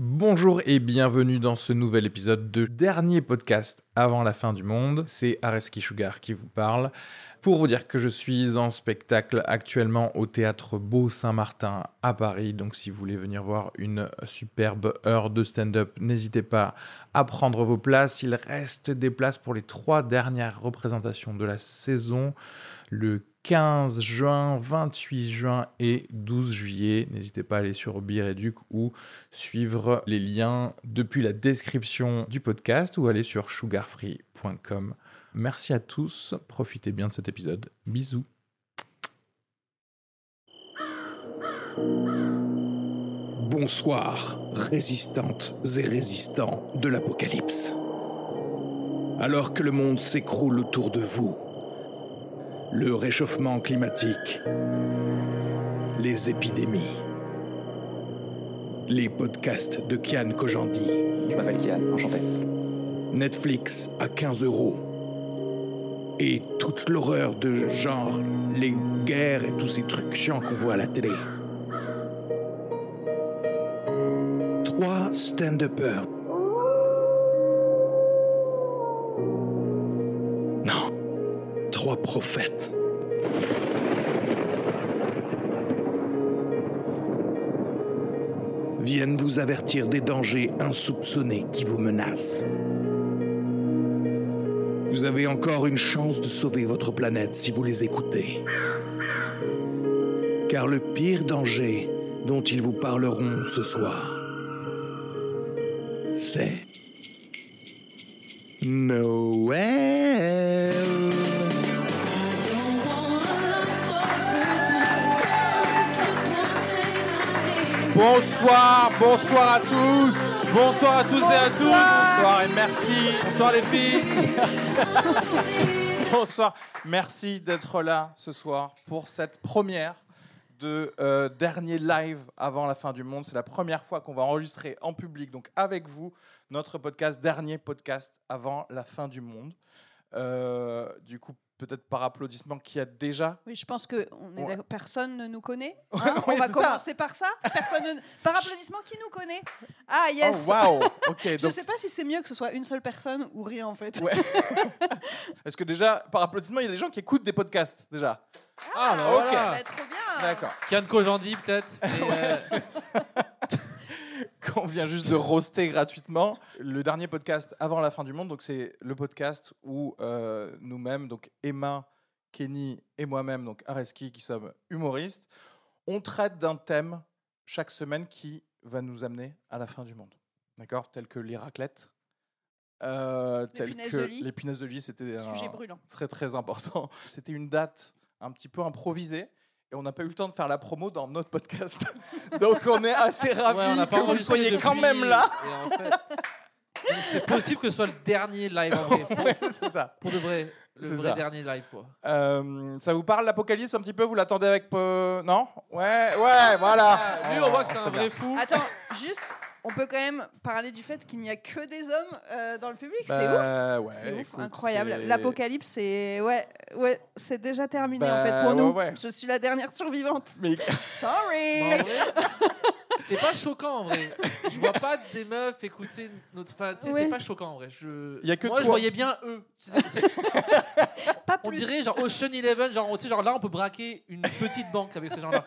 Bonjour et bienvenue dans ce nouvel épisode de dernier podcast avant la fin du monde. C'est Areski Sugar qui vous parle. Pour vous dire que je suis en spectacle actuellement au théâtre Beau Saint-Martin à Paris. Donc si vous voulez venir voir une superbe heure de stand-up, n'hésitez pas à prendre vos places. Il reste des places pour les trois dernières représentations de la saison. Le 15 juin, 28 juin et 12 juillet. N'hésitez pas à aller sur Bireduc ou suivre les liens depuis la description du podcast ou aller sur Merci à tous, profitez bien de cet épisode. Bisous. Bonsoir, résistantes et résistants de l'Apocalypse. Alors que le monde s'écroule autour de vous, le réchauffement climatique, les épidémies, les podcasts de Kian Kojandi, Je m'appelle Kian, enchanté. Netflix à 15 euros, et toute l'horreur de genre, les guerres et tous ces trucs chiants qu'on voit à la télé. Trois stand-uppers. Non, trois prophètes. Viennent vous avertir des dangers insoupçonnés qui vous menacent. Vous avez encore une chance de sauver votre planète si vous les écoutez. Car le pire danger dont ils vous parleront ce soir, c'est Noël. Bonsoir, bonsoir à tous. Bonsoir à tous et à toutes. Bonsoir et merci. Bonsoir les filles. Bonsoir. Merci d'être là ce soir pour cette première de euh, dernier live avant la fin du monde. C'est la première fois qu'on va enregistrer en public, donc avec vous, notre podcast, dernier podcast avant la fin du monde. Euh, du coup, peut-être par applaudissement, qui a déjà Oui, je pense que on est Ouais. d'accord, personne ne nous connaît. Hein. ouais, on va ça. commencer par ça. Personne ne- par applaudissement, qui nous connaît? Ah yes. Oh, waouh Ok, Je donc sais pas si c'est mieux que ce soit une seule personne ou rien en fait. Ouais. est-ce que déjà, par applaudissement, il y a des gens qui écoutent des podcasts déjà Ah, bah ok. voilà. Bah, trop bien. D'accord. Kian Kojandi, peut-être. euh, qu'on vient juste de roaster gratuitement. Le dernier podcast avant la fin du monde, donc c'est le podcast où euh, nous-mêmes, donc Emma, Kenny et moi-même, donc Areski, qui sommes humoristes, on traite d'un thème chaque semaine qui va nous amener à la fin du monde. D'accord? Tel que les raclettes. euh, Les tel punaises que de lit. les punaises de lit, c'était un Sujet brûlant. très très important. C'était une date un petit peu improvisée. Et on n'a pas eu le temps de faire la promo dans notre podcast. Donc on est assez ravis ouais, que vous soyez quand même là. et en fait, C'est possible que ce soit le dernier live en vrai. Pour, Ouais, c'est ça. pour de vrai. Le vrai ça. dernier live, quoi. Euh, ça vous parle l'apocalypse un petit peu? Vous l'attendez avec peu... Non? Ouais, ouais, voilà. Ah, lui, on voit que c'est un bien. vrai fou. Attends, juste, on peut quand même parler du fait qu'il n'y a que des hommes euh, dans le public. c'est ouf. Bah, ouais, C'est ouf, écoute, incroyable. c'est- L'apocalypse, c'est ouais, ouais, c'est déjà terminé Bah, en fait pour ouais, nous. ouais. Je suis la dernière survivante. Mais Sorry. C'est pas choquant en vrai. Je vois pas des meufs écouter notre. Enfin, tu sais, Ouais. c'est pas choquant en vrai. Je... Y a que Moi, je toi. voyais bien eux. C'est- c'est- Pas On plus. dirait genre Ocean Eleven, genre, tu sais, genre là, on peut braquer une petite banque avec ces gens-là.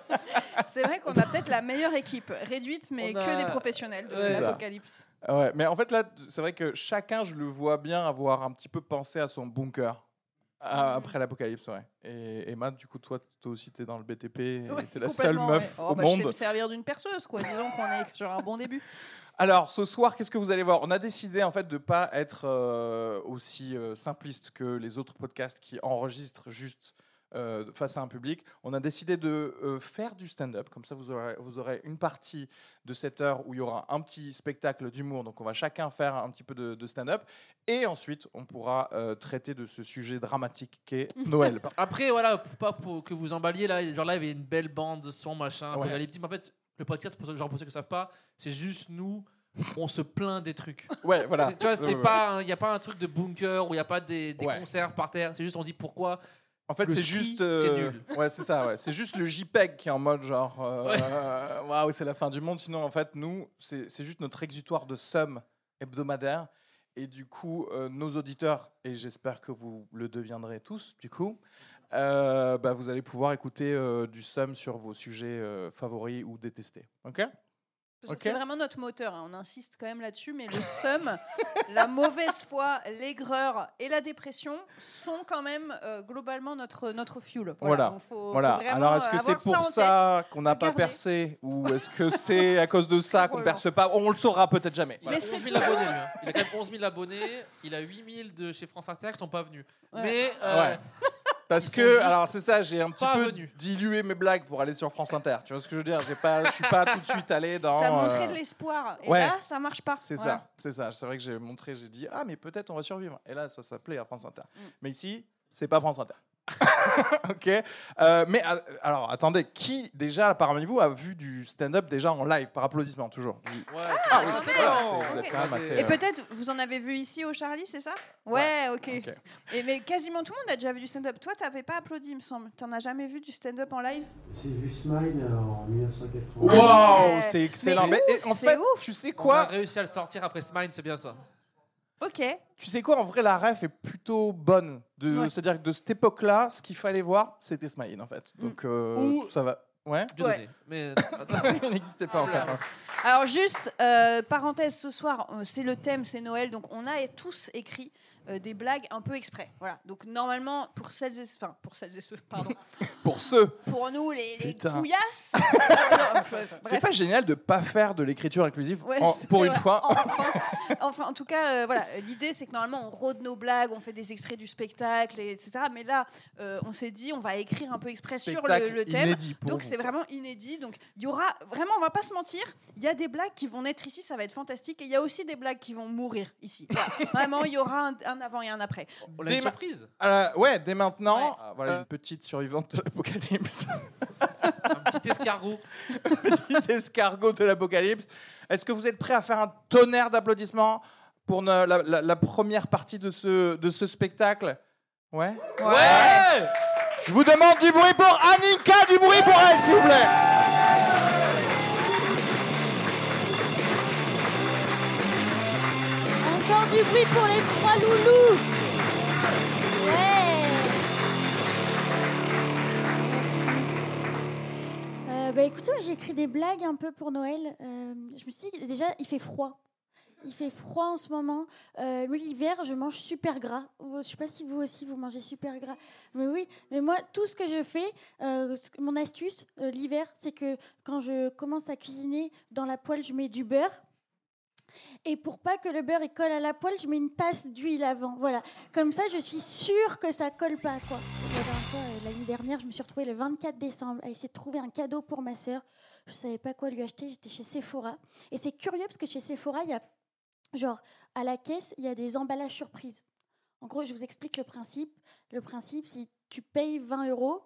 C'est vrai qu'on a peut-être la meilleure équipe, réduite mais On a- que des professionnels de Ouais. l'apocalypse. Ouais, mais en fait là, c'est vrai que chacun, je le vois bien avoir un petit peu pensé à son bunker Mhm. après l'apocalypse, ouais. Et Emma, du coup, toi, toi aussi, t'es dans le BTP, et Ouais, t'es la seule meuf ouais. Oh, au bah, Je sais monde. me servir d'une perceuse, quoi. Disons qu'on est sur un bon début. Alors, ce soir, qu'est-ce que vous allez voir? On a décidé en fait de pas être euh, aussi euh, simpliste que les autres podcasts qui enregistrent juste euh, face à un public. On a décidé de euh, faire du stand-up, comme ça vous aurez, vous aurez une partie de cette heure où il y aura un petit spectacle d'humour. Donc, on va chacun faire un petit peu de, de stand-up, et ensuite on pourra euh, traiter de ce sujet dramatique qu'est Noël. Après, voilà, pour pas pour que vous emballiez là, genre là, il y avait une belle bande son, machin, Ouais. apocalyptique. Mais en fait, le podcast, pour ceux, genre, pour ceux qui savent pas, c'est juste nous, on se plaint des trucs. Ouais, voilà. Tu vois, c'est Ouais, pas, il n'y a pas un truc de bunker où il n'y a pas des, des Ouais. concerts par terre. C'est juste on dit pourquoi En fait, c'est juste. c'est euh, nul. Ouais, c'est ça. Ouais. C'est juste le JPEG qui est en mode genre. euh, Waouh, c'est la fin du monde. Sinon, en fait, nous, c'est juste notre exutoire de somme hebdomadaire. Et du coup, euh, nos auditeurs, et j'espère que vous le deviendrez tous, du coup, euh, bah, vous allez pouvoir écouter du somme sur vos sujets favoris ou détestés. Ok? Parce que c'est vraiment notre moteur, hein, on insiste quand même là-dessus, mais le seum, la mauvaise foi, l'aigreur et la dépression sont quand même euh, globalement notre, notre fuel. Voilà. donc faut- Voilà. faut Alors, est-ce que avoir c'est pour ça qu'on n'a pas percé ou est-ce que c'est à cause de ça qu'on Voilà. perce pas? On le saura peut-être jamais. Il a Mais 11 c'est 000 toujours- abonnés, lui, hein. Il a quand même 11 000 abonnés. Il a 8 000 de chez France Inter qui sont pas venus. Ouais. Mais euh, Ouais. Parce que, alors c'est ça, j'ai un petit peu venus. dilué mes blagues pour aller sur France Inter. Tu vois ce que je veux dire? J'ai pas, Je suis pas tout de suite allé dans. T'as montré euh, de l'espoir. Et ouais. là, ça marche pas. C'est Voilà. ça, c'est ça. C'est vrai que j'ai montré, j'ai dit ah mais peut-être on va survivre. Et là ça s'appelait à France Inter. Mm. Mais ici c'est pas France Inter. ok. Euh, mais euh, alors attendez, qui déjà parmi vous a vu du stand-up déjà en live par applaudissement toujours? Du- ouais, Ah, ouais, quand c'est vous êtes quand même assez. Et euh, peut-être, vous en avez vu ici au Charlie, c'est ça? Ouais, ok. Et mais quasiment tout le monde a déjà vu du stand-up. Toi, t'avais pas applaudi, il me semble. T'en as jamais vu du stand-up en live? J'ai vu Smile en 1980. Waouh, Ouais. c'est excellent. Mais en fait, ouf. tu sais On a quoi réussi à le sortir après Smile, c'est bien ça. Ok. Tu sais quoi, en vrai, la ref est plutôt bonne. De, Ouais. C'est-à-dire que de cette époque-là, ce qu'il fallait voir, c'était Smile, en fait. Donc, euh, Ou- ça va. Ouais Ouais. Mais. Il n'existait pas encore. hein. Alors juste, euh, parenthèse, ce soir, euh, c'est le thème, c'est Noël, donc on a tous écrit euh, des blagues un peu exprès. Voilà. Donc normalement, pour celles et, enfin, pour celles et ceux, pardon, Pour ceux, pour nous les, les couillasses. C'est pas génial de pas faire de l'écriture inclusive Ouais, en- c'est pour une fois. Enfin, enfin, en tout cas, euh, voilà. L'idée, c'est que normalement, on rôde nos blagues, on fait des extraits du spectacle, et- etc. Mais là, euh, on s'est dit, on va écrire un peu exprès sur le, le thème. inédit pour Donc c'est vraiment inédit. Donc il y aura vraiment, on va pas se mentir, il y a des blagues qui vont naître ici, ça va être fantastique, et il y a aussi des blagues qui vont mourir ici. Voilà. vraiment, il y aura un, un avant et un après. On a une surprise. Euh, ouais, dès maintenant, Ouais. euh, voilà une petite survivante de l'apocalypse, Un petit escargot. petit escargot de l'apocalypse. Est-ce que vous êtes prêts à faire un tonnerre d'applaudissements pour ne- la, la- la première partie de ce, de ce spectacle? Ouais Ouais Je vous demande du bruit pour Annika, du bruit pour elle, s'il vous plaît. Du bruit pour les trois loulous. Merci. Euh, bah écoutez, j'ai écrit des blagues un peu pour Noël. Euh, je me suis dit, déjà, il fait froid. Il fait froid en ce moment. Euh, l'hiver, je mange super gras. Je ne sais pas si vous aussi, vous mangez super gras. Mais oui, mais moi, tout ce que je fais, euh, mon astuce l'hiver, c'est que quand je commence à cuisiner, dans la poêle, je mets du beurre. Et pour pas que le beurre colle à la poêle, je mets une tasse d'huile avant. Voilà. Comme ça, je suis sûre que ça colle pas. Quoi. Euh, L'année dernière, je me suis retrouvée le 24 décembre à essayer de trouver un cadeau pour ma sœur. Je savais pas quoi lui acheter. J'étais chez Sephora. Et c'est curieux parce que chez Sephora, il y a genre à la caisse, il y a des emballages surprises. En gros, je vous explique le principe. Le principe, si tu payes 20 euros,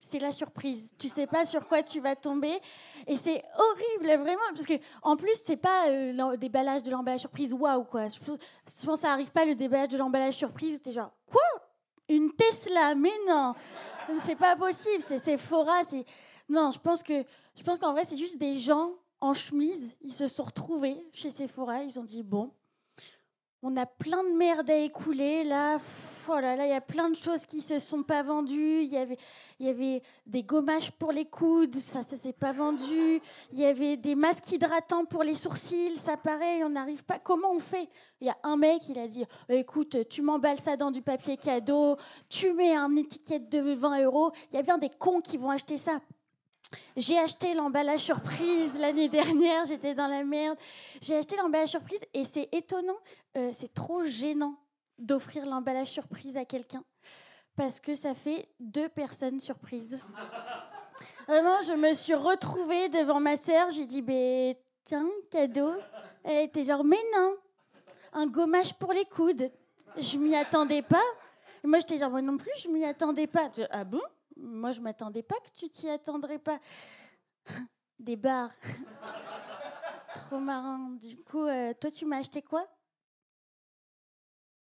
c'est la surprise. Tu sais pas sur quoi tu vas tomber. Et c'est horrible, vraiment, parce que en plus, c'est pas euh, l'em- déballage de l'emballage surprise, waouh, quoi. Je pense- ça arrive pas le déballage de l'emballage surprise, t'es genre, quoi? Une Tesla? Mais non C'est pas possible, c'est Sephora, c'est. Non, je pense que je pense qu'en vrai, c'est juste des gens en chemise, ils se sont retrouvés chez Sephora, ils ont dit, bon, on a plein de merde à écouler, là, oh là là, il y a plein de choses qui se sont pas vendues, il y avait il y avait des gommages pour les coudes, ça, ça s'est pas vendu. Il y avait des masques hydratants pour les sourcils, ça pareil, on n'arrive pas. Comment on fait? Il y a un mec, il a dit écoute, tu m'emballes ça dans du papier cadeau, tu mets un étiquette de 20 euros. Il y a bien des cons qui vont acheter ça. J'ai acheté l'emballage surprise l'année dernière, j'étais dans la merde. J'ai acheté l'emballage surprise et c'est étonnant, euh, c'est trop gênant d'offrir l'emballage surprise à quelqu'un parce que ça fait deux personnes surprises. Vraiment, je me suis retrouvée devant ma sœur, j'ai dit, ben, tiens, cadeau. Elle était genre, mais non, un gommage pour les coudes. Je m'y attendais pas. Et moi, j'étais genre, moi non plus, je m'y attendais pas. Je- ah bon? Moi, je m'attendais pas que tu t'y attendrais pas. Des barres. Trop marrant. Du coup, euh, toi, tu m'as acheté quoi?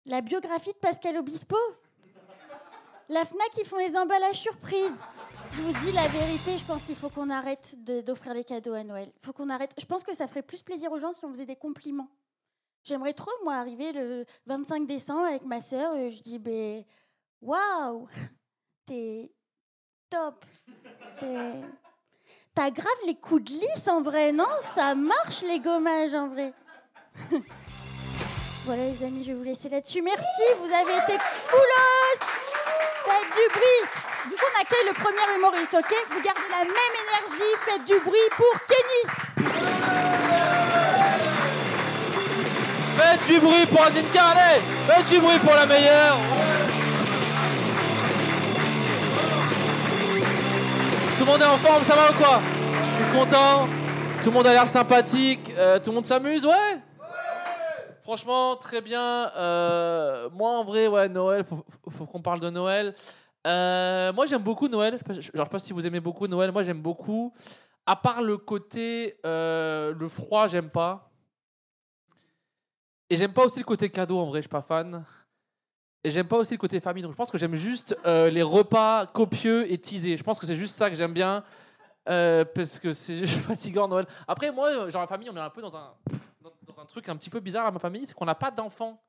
La biographie de Pascal Obispo? La FNAC, ils font les emballages surprises. Je vous dis la vérité, je pense qu'il faut qu'on arrête d'offrir les cadeaux à Noël. Faut qu'on arrête. Je pense que ça ferait plus plaisir aux gens si on faisait des compliments. J'aimerais trop, moi, arriver le 25 décembre avec ma sœur. Je dis, ben, waouh, t'es top. T'as grave les coups de lisse en vrai, non? Ça marche les gommages en vrai. voilà les amis, je vais vous laisser là-dessus. Merci, vous avez été coolos. Faites du bruit. Du coup, on accueille le premier humoriste, ok? Vous gardez la même énergie, faites du bruit pour Kenny. Faites du bruit pour Adinka, allez Faites du bruit pour la meilleure Tout le monde est en forme, ça va ou quoi Je suis content. Tout le monde a l'air sympathique. euh, tout le monde s'amuse, ouais Franchement, très bien. Euh, moi, en vrai, ouais, Noël, faut, qu'on parle de Noël. Euh, moi, j'aime beaucoup Noël. Je je sais pas si vous aimez beaucoup Noël. Moi, j'aime beaucoup. À part le côté, le froid, j'aime pas. Et j'aime pas aussi le côté cadeau, en vrai, je suis pas fan. Et j'aime pas aussi le côté famille. Donc je pense que j'aime juste euh, les repas copieux et teasés. Je pense que c'est juste ça que j'aime bien. euh, parce que c'est juste fatigant Noël. Après, moi, euh, genre, la famille, on est un peu dans un, dans, un truc un petit peu bizarre à ma famille, c'est qu'on n'a pas d'enfants.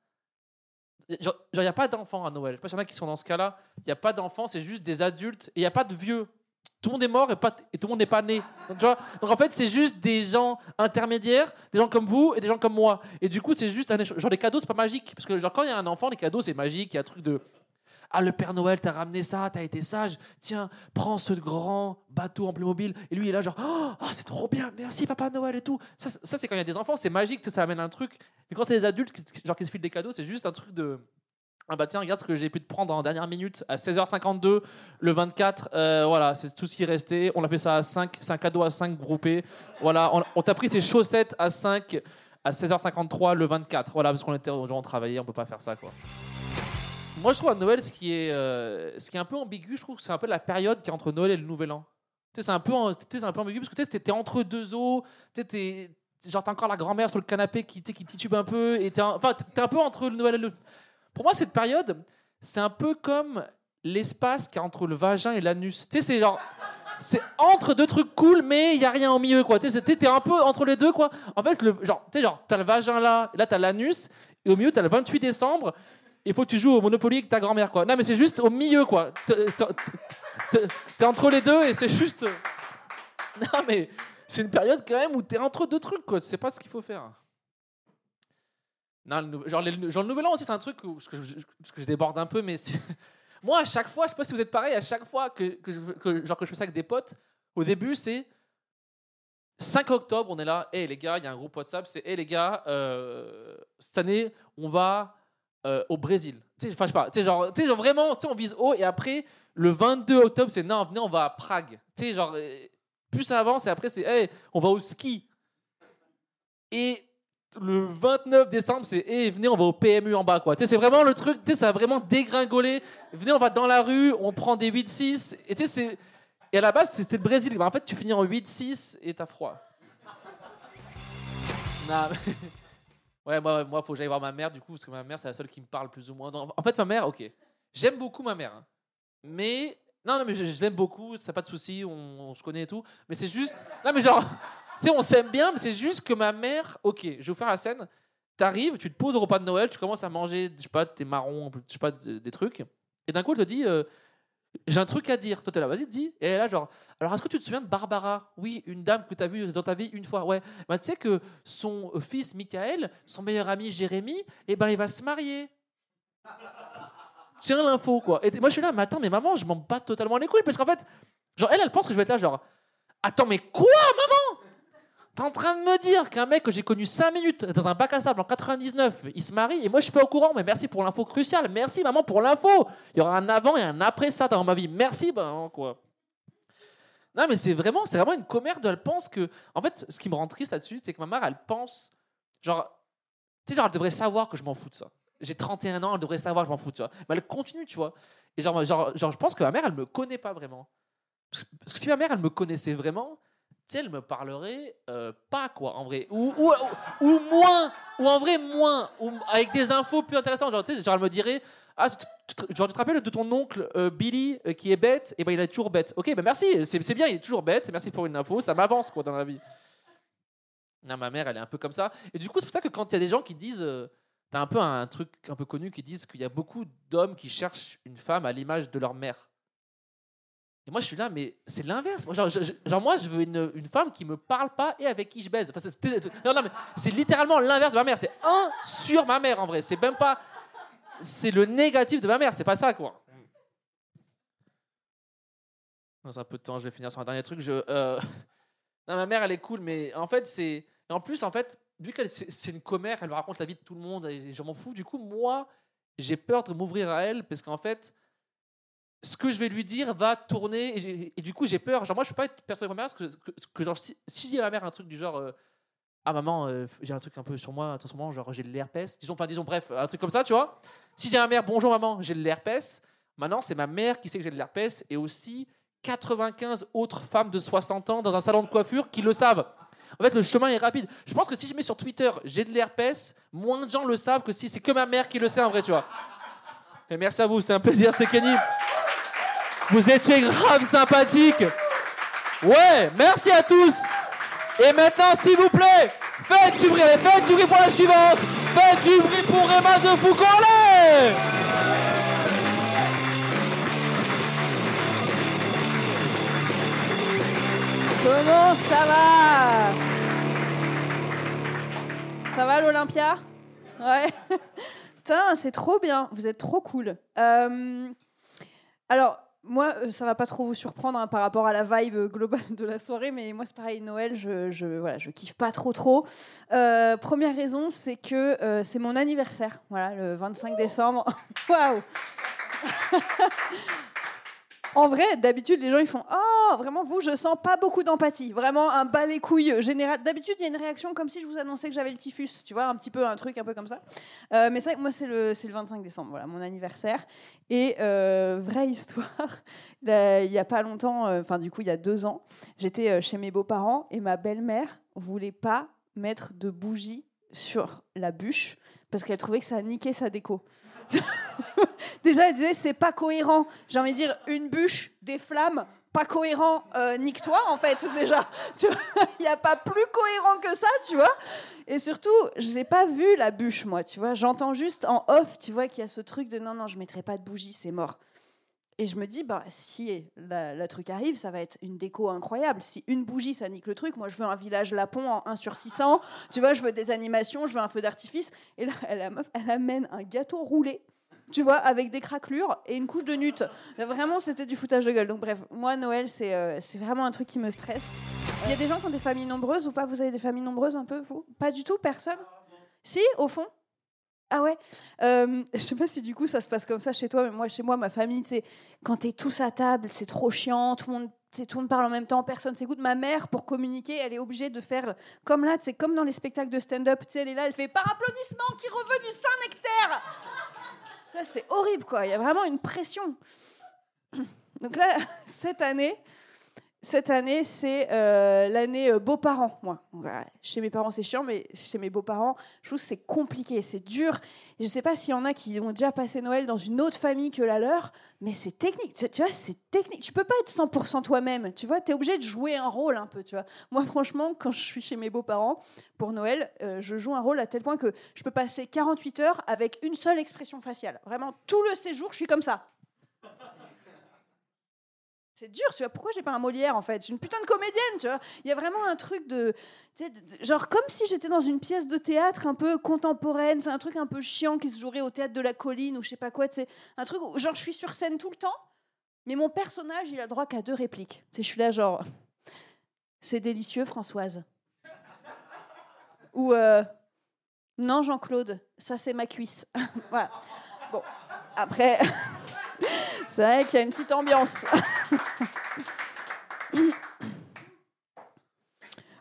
Genre, il n'y a pas d'enfants à Noël. Je sais pas s'il y en a qui sont dans ce cas-là. Il n'y a pas d'enfants, c'est juste des adultes. Et il n'y a pas de vieux. Tout le monde est mort et, pas, et tout le monde n'est pas né. Donc, Donc en fait, c'est juste des gens intermédiaires, des gens comme vous et des gens comme moi. Et du coup, c'est juste un échange. Genre, les cadeaux, c'est pas magique. Parce que, genre, quand il y a un enfant, les cadeaux, c'est magique. Il y a un truc de. Ah, le Père Noël t'a ramené ça, t'as été sage. Tiens, prends ce grand bateau en Playmobil. Et lui, il est là, genre, oh, c'est trop bien, merci Papa Noël et tout. Ça, c'est- ça quand il y a des enfants, c'est magique, sais, ça amène un truc. Mais quand t'es des adultes, genre qui se filent des cadeaux, c'est juste un truc de. Ah bah tiens, regarde ce que j'ai pu te prendre en dernière minute à 16h52, le 24. euh, voilà, c'est tout ce qui restait. On a fait ça à 5, c'est un cadeau à 5 groupé. Voilà, on, t'a pris ces chaussettes à 5 à 16h53 le 24. Voilà, parce qu'on était genre, on travaillait, on peut pas faire ça quoi. Moi, je trouve à Noël, ce qui est, euh, ce qui est un peu ambigu, je trouve que c'est un peu la période qui est entre Noël et le Nouvel An. Tu sais, c'est un peu, en- un peu ambigu parce que tu sais, t'es- entre deux eaux. Tu sais, t'es, genre, t'as encore la grand-mère sur le canapé qui, qui titube un peu. Et t'es, un- enfin, t'es un peu entre le Noël et le. Pour moi, cette période, c'est un peu comme l'espace qui est entre le vagin et l'anus. Tu sais, c'est genre. C'est entre deux trucs cool, mais il y a rien au milieu. Tu sais, t'es un peu entre les deux, quoi. En fait, genre, tu sais, genre, t'as le vagin là, et là, t'as l'anus, et au milieu, t'as le 28 décembre, il faut que tu joues au Monopoly avec ta grand-mère, quoi. Non, mais c'est juste au milieu, quoi. T'es entre les deux, et c'est juste. Non, mais c'est une période quand même où t'es entre deux trucs, quoi. Tu sais pas ce qu'il faut faire. Non, le genre, le nouvel an aussi, c'est un truc où, parce que je, déborde un peu, mais moi, à chaque fois, je sais pas si vous êtes pareil, à chaque fois que, je, genre, que je fais ça avec des potes, au début, c'est 5 octobre, on est là, hé les gars, il y a un groupe WhatsApp, c'est hé les gars, euh, cette année, on va euh, au Brésil. Tu sais, je sais pas, tu sais, genre, vraiment, tu sais, on vise haut, et après, le 22 octobre, c'est non, venez, on va à Prague. Tu sais, genre, euh, plus ça avance, et après, c'est hé, on va au ski. Et le 29 décembre, c'est hé, venez, on va au PMU en bas, quoi. C'est vraiment le truc, ça a vraiment dégringolé. Venez, on va dans la rue, on prend des 8-6, et. Et à la base, c'était le Brésil. Mais en fait, tu finis en 8-6 et t'as froid. Non, mais- Ouais, moi, moi, faut que j'aille voir ma mère, du coup, parce que ma mère, c'est la seule qui me parle plus ou moins. En fait, ma mère, ok. J'aime beaucoup ma mère. hein. Mais. Non, non, mais je, l'aime beaucoup, ça pas de souci, on, on se connaît et tout. Mais c'est juste. Non, mais genre. Sais, on s'aime bien, mais c'est juste que ma mère. Ok, je vais vous faire la scène. T'arrives, tu te poses au repas de Noël, tu commences à manger, je sais pas, tes marrons, je sais pas, de- des trucs. Et d'un coup, elle te dit. euh, j'ai un truc à dire. Toi, t'es là, vas-y, dis. Et là, genre, alors est-ce que tu te souviens de Barbara? Oui, une dame que tu as vue dans ta vie une fois. Ouais. Bah, tu sais que son fils, Michael, son meilleur ami, Jérémy, eh ben, il va se marier. Tiens l'info, quoi. Et moi, je suis là, mais attends, mais maman, je m'en bats totalement les couilles. Parce qu'en fait, genre, elle, elle pense que je vais être là, genre, attends, mais quoi, maman? T'es en train de me dire qu'un mec que j'ai connu 5 minutes dans un bac à sable en 99, il se marie et moi je suis pas au courant, mais merci pour l'info cruciale. Merci maman pour l'info. Il y aura un avant et un après ça dans ma vie. Merci, ben quoi. Non, mais c'est vraiment, c'est vraiment une commère de. Elle pense que. En fait, ce qui me rend triste là-dessus, c'est que ma mère, elle pense. Genre. Tu sais, genre, elle devrait savoir que je m'en fous de ça. J'ai 31 ans, elle devrait savoir que je m'en fous, tu vois. Mais elle continue, tu vois. Et genre, genre, genre, je pense que ma mère, elle me connaît pas vraiment. Parce que si ma mère, elle me connaissait vraiment, tu elle me parlerait euh, pas, quoi, en vrai. Ou, ou, ou, moins. Ou en vrai, moins. Ou avec des infos plus intéressantes. Genre, tu sais, genre, elle me dirait Ah, tu, te- rappelles de ton oncle euh, Billy euh, qui est bête? Et ben il est toujours bête. Ok, ben merci, c'est bien, il est toujours bête. Merci pour une info, ça m'avance quoi dans la vie. Non, ma mère, elle est un peu comme ça. Et du coup, c'est pour ça que quand il y a des gens qui disent. T'as un peu un truc un peu connu qui disent qu'il y a beaucoup d'hommes qui cherchent une femme à l'image de leur mère. Et moi, je suis là, mais c'est l'inverse. Genre, moi, je veux une, femme qui me parle pas et avec qui je baise. Non, non, mais c'est littéralement l'inverse de ma mère. C'est un sur ma mère, en vrai. C'est même pas. C'est le négatif de ma mère. C'est pas ça, quoi. Dans un peu de temps, je vais finir sur un dernier truc. Euh, ma mère, elle est cool, mais en fait, c'est. En plus, en fait, vu qu'elle c'est une commère, elle me raconte la vie de tout le monde et je m'en fous. Du coup, moi, j'ai peur de m'ouvrir à elle parce qu'en fait, ce que je vais lui dire va tourner et, du coup, j'ai peur. Genre, moi, je peux pas être persuadé de ma mère que, si, si je dis à ma mère un truc du genre. euh, ah maman, euh, j'ai un truc un peu sur moi, moment, genre j'ai de l'herpès. Disons, enfin disons, bref, un truc comme ça, tu vois. Si j'ai ma mère, bonjour maman, j'ai de l'herpès. Maintenant, c'est ma mère qui sait que j'ai de l'herpès et aussi 95 autres femmes de 60 ans dans un salon de coiffure qui le savent. En fait, le chemin est rapide. Je pense que si je mets sur Twitter j'ai de l'herpès, moins de gens le savent que si c'est que ma mère qui le sait en vrai, tu vois. Et merci à vous, c'est un plaisir, c'est Kenny. Vous étiez grave sympathique. Ouais, merci à tous. Et maintenant, s'il vous plaît, faites du bruit, faites du bruit pour la suivante. Faites du bruit pour Emma de Foucault. Comment ça va? Ça va l'Olympia? Ouais. Putain, c'est trop bien. Vous êtes trop cool. Euh, alors, moi, euh, ça va pas trop vous surprendre hein, par rapport à la vibe globale de la soirée, mais moi, c'est pareil, Noël, je, je, voilà, je kiffe pas trop trop. Euh, première raison, c'est que euh, c'est mon anniversaire, voilà, le 25 décembre. Waouh En vrai, d'habitude, les gens ils font Oh, vraiment, vous, je sens pas beaucoup d'empathie. Vraiment un bas les couilles général. D'habitude, il y a une réaction comme si je vous annonçais que j'avais le typhus, tu vois, un petit peu un truc un peu comme ça. Euh, mais que moi, c'est le, le 25 décembre, voilà, mon anniversaire. Et euh, vraie histoire, il y a pas longtemps, euh, enfin, du coup, il y a deux ans, j'étais euh, chez mes beaux-parents et ma belle-mère voulait pas mettre de bougie sur la bûche parce qu'elle trouvait que ça niquait sa déco. Déjà, elle disait c'est pas cohérent. J'ai envie de dire une bûche, des flammes, pas cohérent. Euh, Nique-toi en fait déjà. Il n'y a pas plus cohérent que ça, tu vois. Et surtout, j'ai pas vu la bûche moi, tu vois. J'entends juste en off, tu vois, qu'il y a ce truc de non non, je mettrai pas de bougie, c'est mort. Et je me dis, bah, si la truc arrive, ça va être une déco incroyable. Si une bougie, ça nique le truc, moi, je veux un village Lapon en 1 sur 600. Tu vois, je veux des animations, je veux un feu d'artifice. Et là, la meuf, elle amène un gâteau roulé, tu vois, avec des craquelures et une couche de nut. Vraiment, c'était du foutage de gueule. Donc, bref, moi, Noël, c'est euh, vraiment un truc qui me stresse. Il y a des gens qui ont des familles nombreuses ou pas? Vous avez des familles nombreuses un peu, vous? Pas du tout? Personne? Si, au fond? Ah ouais Euh, Je sais pas si du coup ça se passe comme ça chez toi, mais moi, chez moi, ma famille, c'est quand t'es tous à table, c'est trop chiant, tout le monde. Tout le monde parle en même temps, personne s'écoute. Ma mère, pour communiquer, elle est obligée de faire comme là, c'est comme dans les spectacles de stand-up. Elle est là, elle fait par applaudissement qui reveut du Saint-Nectaire. Ça, c'est horrible, quoi. Il y a vraiment une pression. Donc là, cette année, cette année, c'est euh, l'année euh, beaux-parents, moi. Voilà. Chez mes parents, c'est chiant, mais chez mes beaux-parents, je trouve que c'est compliqué, c'est dur. Je ne sais pas s'il y en a qui ont déjà passé Noël dans une autre famille que la leur, mais c'est technique. Tu, tu vois, c'est technique. Tu peux pas être 100% toi-même. Tu vois, tu es obligé de jouer un rôle un peu, tu vois. Moi, franchement, quand je suis chez mes beaux-parents, pour Noël, euh, je joue un rôle à tel point que je peux passer 48 heures avec une seule expression faciale. Vraiment, tout le séjour, je suis comme ça. C'est dur, tu vois. Pourquoi j'ai pas un Molière en fait? Je suis une putain de comédienne, tu vois. Il y a vraiment un truc de, de- de- genre comme si j'étais dans une pièce de théâtre un peu contemporaine. C'est un truc un peu chiant qui se jouerait au théâtre de la colline ou je sais pas quoi. C'est un truc où genre je suis sur scène tout le temps, mais mon personnage il a droit qu'à deux répliques. Sais, je suis là genre, c'est délicieux Françoise. Ou euh, non Jean-Claude, ça c'est ma cuisse. voilà. Bon, après. C'est vrai qu'il y a une petite ambiance. Mm-hmm.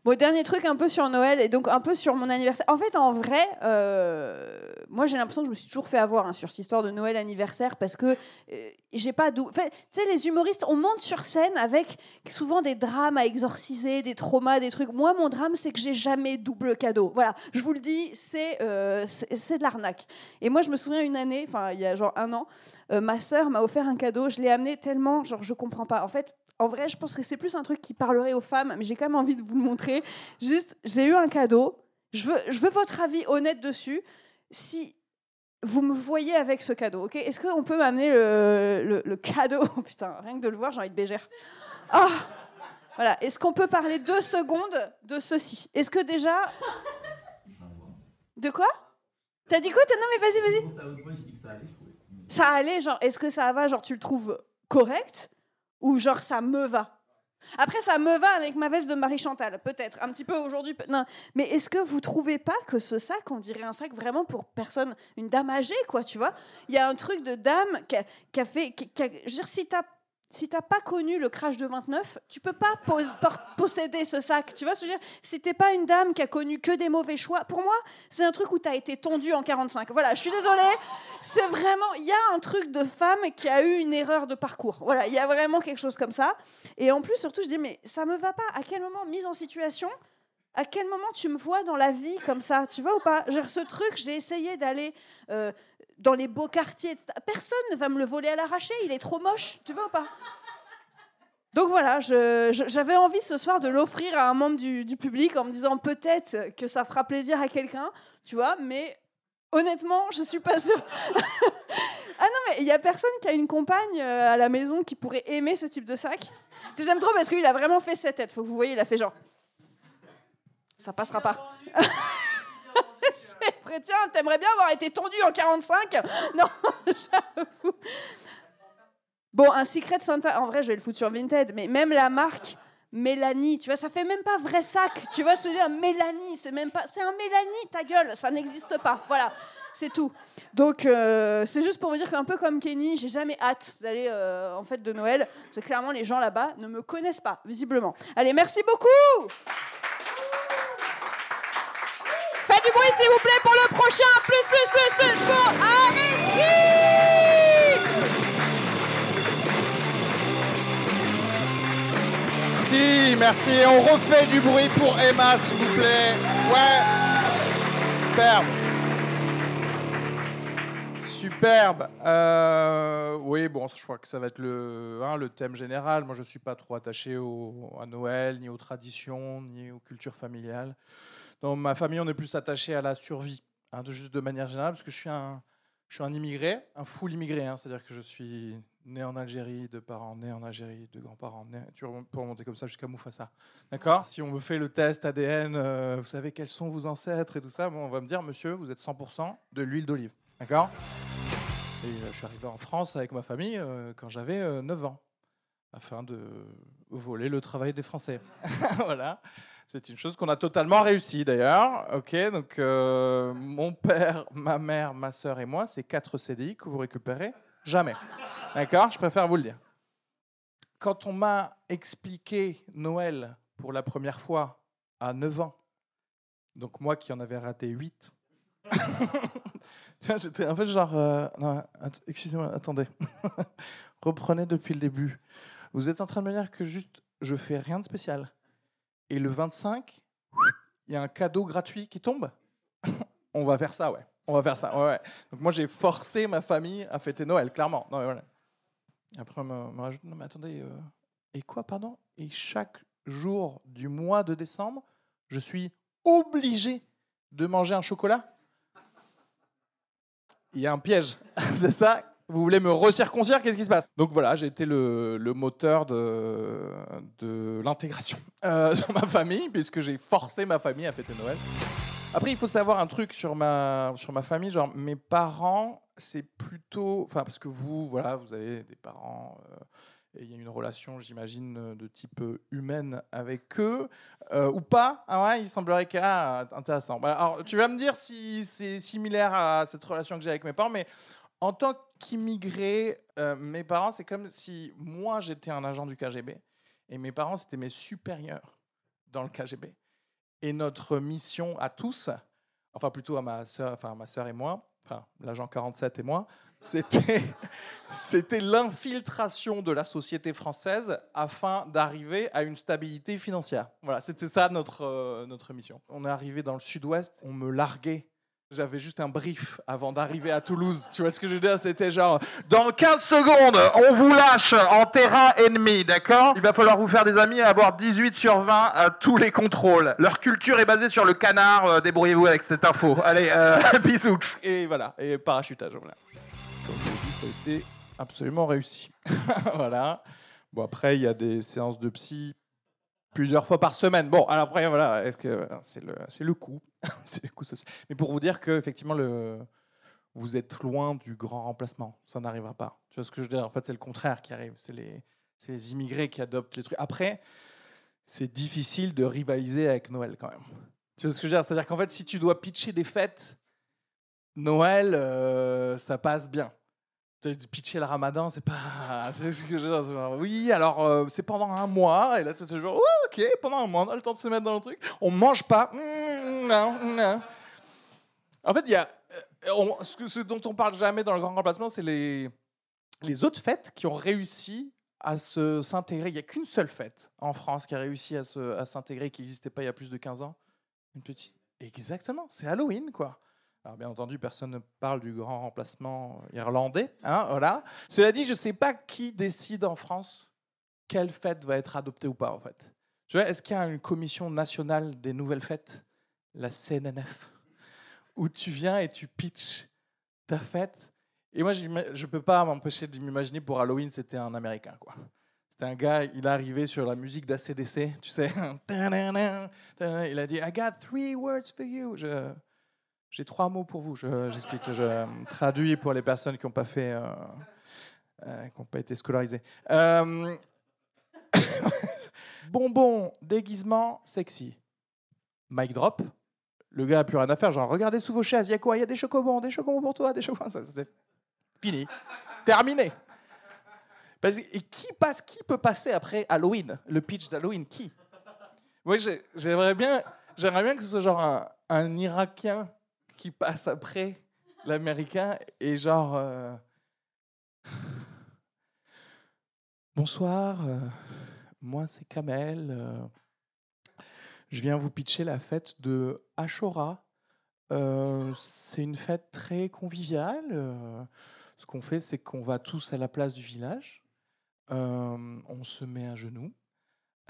Bon, dernier truc un peu sur Noël et donc un peu sur mon anniversaire. En fait, en vrai, euh, moi j'ai l'impression que je me suis toujours fait avoir hein, sur cette histoire de Noël anniversaire parce que euh, j'ai pas d'où. Tu sais, les humoristes, on monte sur scène avec souvent des drames à exorciser, des traumas, des trucs. Moi, mon drame, c'est que j'ai jamais double cadeau. Voilà, je vous le dis, c'est euh, de l'arnaque. Et moi, je me souviens une année, enfin, il y a genre un an, ma sœur m'a offert un cadeau. Je l'ai amené tellement, genre, je comprends pas. En fait, en vrai, je pense que c'est plus un truc qui parlerait aux femmes, mais j'ai quand même envie de vous le montrer. Juste, j'ai eu un cadeau. Je veux, je veux votre avis honnête dessus. Si vous me voyez avec ce cadeau, ok? Est-ce qu'on peut m'amener le, le- le cadeau? Oh, Putain, rien que de le voir, j'ai envie de bégère. Ah Voilà. Est-ce qu'on peut parler deux secondes de ceci? Est-ce que déjà. De quoi? T'as dit quoi? Non, mais vas-y, vas-y. Ça allait, genre, est-ce que ça va, genre, tu le trouves correct? Ou genre, ça me va Après, ça me va avec ma veste de Marie-Chantal, peut-être, un petit peu aujourd'hui. Non, mais est-ce que vous trouvez pas que ce sac, on dirait un sac vraiment pour personne, une dame âgée, quoi, tu vois? Il y a un truc de dame qui a, fait. je veux dire, si si t'as pas connu le crash de 29, tu peux pas posséder ce sac. Tu vois ce dire? Si pas une dame qui a connu que des mauvais choix, pour moi, c'est un truc où t'as été tondue en 45. Voilà, je suis désolée. C'est vraiment, il y a un truc de femme qui a eu une erreur de parcours. Voilà, il y a vraiment quelque chose comme ça. Et en plus, surtout, je dis, mais ça me va pas. À quel moment, mise en situation, à quel moment tu me vois dans la vie comme ça? Tu vois ou pas? Ce truc, j'ai essayé d'aller euh, dans les beaux quartiers, etc. Personne ne va me le voler à l'arraché, il est trop moche. Tu vois ou pas? Donc voilà, j'avais envie ce soir de l'offrir à un membre du, public en me disant peut-être que ça fera plaisir à quelqu'un, tu vois, mais honnêtement, je suis pas sûre. ah non, mais il y a personne qui a une compagne euh, à la maison qui pourrait aimer ce type de sac? J'aime trop parce qu'il a vraiment fait cette tête. Faut que vous voyez, il a fait genre. Ça passera pas. Vrai, tiens, t'aimerais bien avoir été tendu en 45 Non, j'avoue. Bon, un Secret Santa, en vrai, je vais le foutre sur Vinted, mais même la marque Mélanie, tu vois, ça fait même pas vrai sac. Tu vois, veux dire, Mélanie, c'est même pas. C'est un Mélanie, ta gueule, ça n'existe pas. Voilà, c'est tout. Donc, euh, c'est juste pour vous dire qu'un peu comme Kenny, j'ai jamais hâte d'aller euh, en fête de Noël. Parce que clairement, les gens là-bas ne me connaissent pas, visiblement. Allez, merci beaucoup! Bruit, s'il vous plaît, pour le prochain. Plus, plus, plus, plus pour Ariski Si, merci. On refait du bruit pour Emma, s'il vous plaît. Ouais. Superbe. Superbe. Euh, oui, bon, je crois que ça va être le, hein, le thème général. Moi, je ne suis pas trop attaché au- à Noël, ni aux traditions, ni aux cultures familiales. Dans ma famille, on est plus attaché à la survie, hein, de, juste de manière générale, parce que je suis un, je suis un immigré, un full immigré. hein, C'est-à-dire que je suis né en Algérie, de parents nés en Algérie, de grands-parents nés. Tu peux remonter comme ça jusqu'à Moufassa. D'accord? Si on me fait le test ADN, euh, vous savez quels sont vos ancêtres et tout ça, bon, on va me dire, monsieur, vous êtes 100% de l'huile d'olive. D'accord? Et euh, je suis arrivé en France avec ma famille euh, quand j'avais euh, 9 ans, afin de voler le travail des Français. voilà. C'est une chose qu'on a totalement réussi d'ailleurs. Ok, donc euh, mon père, ma mère, ma sœur et moi, c'est 4 CDI que vous récupérez jamais. D'accord? Je préfère vous le dire. Quand on m'a expliqué Noël pour la première fois à 9 ans, donc moi qui en avais raté 8, j'étais un peu genre. euh, excusez-moi, attendez. Reprenez depuis le début. Vous êtes en train de me dire que juste je fais rien de spécial. Et le 25, il y a un cadeau gratuit qui tombe On va faire ça, ouais. On va faire ça, ouais. Donc moi, j'ai forcé ma famille à fêter Noël, clairement. Après, on me, me rajoute, non mais attendez, euh, et quoi, pardon? Et chaque jour du mois de décembre, je suis obligé de manger un chocolat? Il y a un piège, c'est ça Vous voulez me recirconcire Qu'est-ce qui se passe? Donc voilà, j'ai été le, moteur de, l'intégration euh, dans ma famille, puisque j'ai forcé ma famille à fêter Noël. Après, il faut savoir un truc sur ma, sur ma famille. Genre, mes parents, c'est plutôt. Enfin, parce que vous, voilà, vous avez des parents. euh, et il y a une relation, j'imagine, euh, de type euh, humaine avec eux, euh, ou pas. Ah ouais, il semblerait que. Ah, intéressant. Bah, alors, tu vas me dire si c'est similaire à cette relation que j'ai avec mes parents, mais en tant qu'immigré, euh, mes parents, c'est comme si moi, j'étais un agent du KGB, et mes parents, c'était mes supérieurs dans le KGB. Et notre mission à tous, enfin plutôt à ma sœur, enfin ma sœur et moi, enfin l'agent 47 et moi, c'était c'était l'infiltration de la société française afin d'arriver à une stabilité financière. Voilà, c'était ça notre euh, notre mission. On est arrivé dans le sud-ouest, on me larguait. J'avais juste un brief avant d'arriver à Toulouse. Tu vois ce que je veux dire? C'était genre, dans 15 secondes, on vous lâche en terrain ennemi, d'accord? Il va falloir vous faire des amis et avoir 18 sur 20 à tous les contrôles. Leur culture est basée sur le canard, euh, débrouillez-vous avec cette info. Allez, euh, bisous. Et voilà, et parachutage. Voilà. Ça a été absolument réussi. voilà. Bon, après, il y a des séances de psy plusieurs fois par semaine. Bon, alors après, voilà, est-ce que c'est le, c'est le coût, c'est le coût social. Mais pour vous dire que effectivement, le, vous êtes loin du grand remplacement. Ça n'arrivera pas. Tu vois ce que je veux dire? En fait, c'est le contraire qui arrive. C'est les, c'est les immigrés qui adoptent les trucs. Après, c'est difficile de rivaliser avec Noël quand même. Tu vois ce que je veux dire? C'est-à-dire qu'en fait, si tu dois pitcher des fêtes, Noël, euh, ça passe bien. Pitcher le ramadan, c'est pas. Oui, alors euh, c'est pendant un mois, et là tu es toujours, ouais, ok, pendant un mois, on a le temps de se mettre dans le truc. On mange pas. Mm, non, non. En fait, y a. euh, ce, dont on parle jamais dans le grand remplacement, c'est les, les autres fêtes qui ont réussi à s'intégrer. Il n'y a qu'une seule fête en France qui a réussi à se- à s'intégrer, qui n'existait pas il y a plus de 15 ans. Une petite. Exactement, c'est Halloween, quoi. Alors bien entendu, personne ne parle du grand remplacement irlandais. Hein, voilà. Cela dit, je ne sais pas qui décide en France quelle fête va être adoptée ou pas, en fait. Est-ce qu'il y a une commission nationale des nouvelles fêtes, la CNNF, où tu viens et tu pitches ta fête? Et moi, je ne peux pas m'empêcher de m'imaginer pour Halloween, c'était un Américain, quoi. C'était un gars, il est arrivé sur la musique d'ACDC, tu sais. Il a dit I got three words for you. J'ai trois mots pour vous. Je- J'explique. Je, traduis pour les personnes qui n'ont pas fait, euh, euh, qui n'ont pas été scolarisées. Euh, bonbon, déguisement, sexy. Mic drop. Le gars a plus rien à faire. Genre, regardez sous vos chaises. Il y a quoi? Il y a des chocobons, des chocobons pour toi, des chocobons. C'est fini. Terminé. Et qui passe Qui peut passer après Halloween? Le pitch d'Halloween Qui? Moi, j'ai- j'aimerais bien, j'aimerais bien que ce soit genre un, un Irakien qui passe après l'Américain et genre. euh, Bonsoir, euh, moi c'est Kamel. euh, je viens vous pitcher la fête de Ashura. Euh, c'est une fête très conviviale. ce qu'on fait, c'est qu'on va tous à la place du village. on se met à genoux.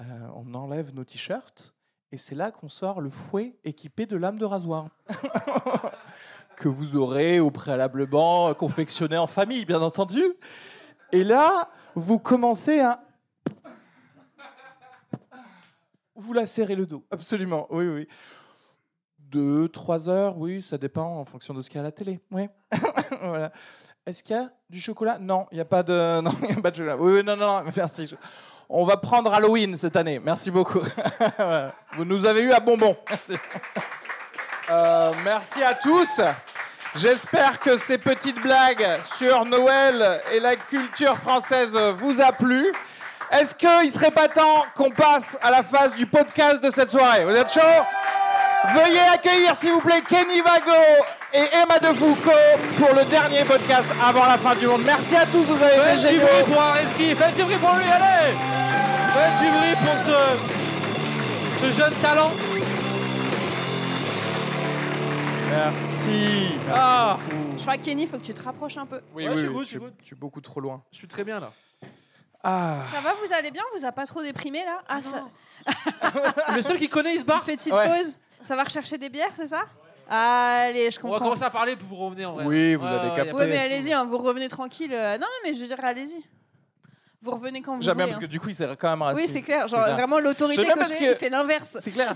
on enlève nos t-shirts. Et c'est là qu'on sort le fouet équipé de lames de rasoir. que vous aurez au préalablement confectionné en famille, bien entendu. Et là, vous commencez à... Vous la serrez le dos, absolument, oui, oui. Deux, trois heures, oui, ça dépend en fonction de ce qu'il y a à la télé. Oui. voilà. Est-ce qu'il y a du chocolat? Non, il n'y a pas de, non, il y a pas de chocolat. Oui, oui, non, non, merci. On va prendre Halloween cette année. Merci beaucoup. Vous nous avez eu à bonbons. Merci. Euh, merci à tous. J'espère que ces petites blagues sur Noël et la culture française vous a plu. Est-ce qu'il serait pas temps qu'on passe à la phase du podcast de cette soirée? Vous êtes chaud? Veuillez accueillir, s'il vous plaît, Kenny Vago et Emma De Foucault pour le dernier podcast avant la fin du monde. Merci à tous, vous avez été Faites du géniaux. bruit pour Areski, faites du bruit pour lui, allez Faites du bruit pour ce, ce jeune talent. Merci. Merci Ah. Je crois que Kenny, il faut que tu te rapproches un peu. Oui, Ouais, oui, je suis oui, good, tu, je suis good. tu es beaucoup trop loin. je suis très bien là. Ah. Ça va, vous allez bien? Vous a pas trop déprimé là? Ah, ça... Le seul qui connaît, il se barre. Petite Ouais. pause. Ça va rechercher des bières, c'est ça? Allez, je On va comprends. commencer à parler puis vous revenez en vrai. Oui, vous avez capté. de mais allez-y, hein, vous revenez tranquille. euh, Non, mais je dirais, allez-y. Vous revenez quand vous J'aime bien voulez. parce que hein. du coup, il s'est quand même rassis. Oui, c'est clair. Genre, vraiment, l'autorité que parce j'ai, que- il fait l'inverse. C'est clair.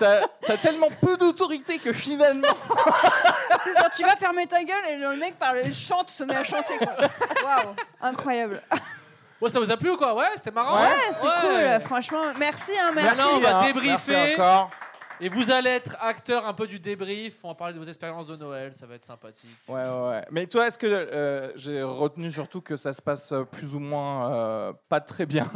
T'as as tellement peu d'autorité que finalement. C'est ça, tu vas fermer ta gueule et le mec parle, il chante, se met à chanter. Waouh, incroyable. Ouais, ça vous a plu ou quoi? Ouais, c'était marrant. Ouais, hein c'est Ouais. cool, franchement. Merci, hein, merci. Maintenant, on va hein. débriefer. Merci encore. Et vous allez être acteur un peu du débrief. On va parler de vos expériences de Noël. Ça va être sympathique. Ouais, ouais. Mais toi, est-ce que euh, j'ai retenu surtout que ça se passe euh, plus ou moins euh, pas très bien?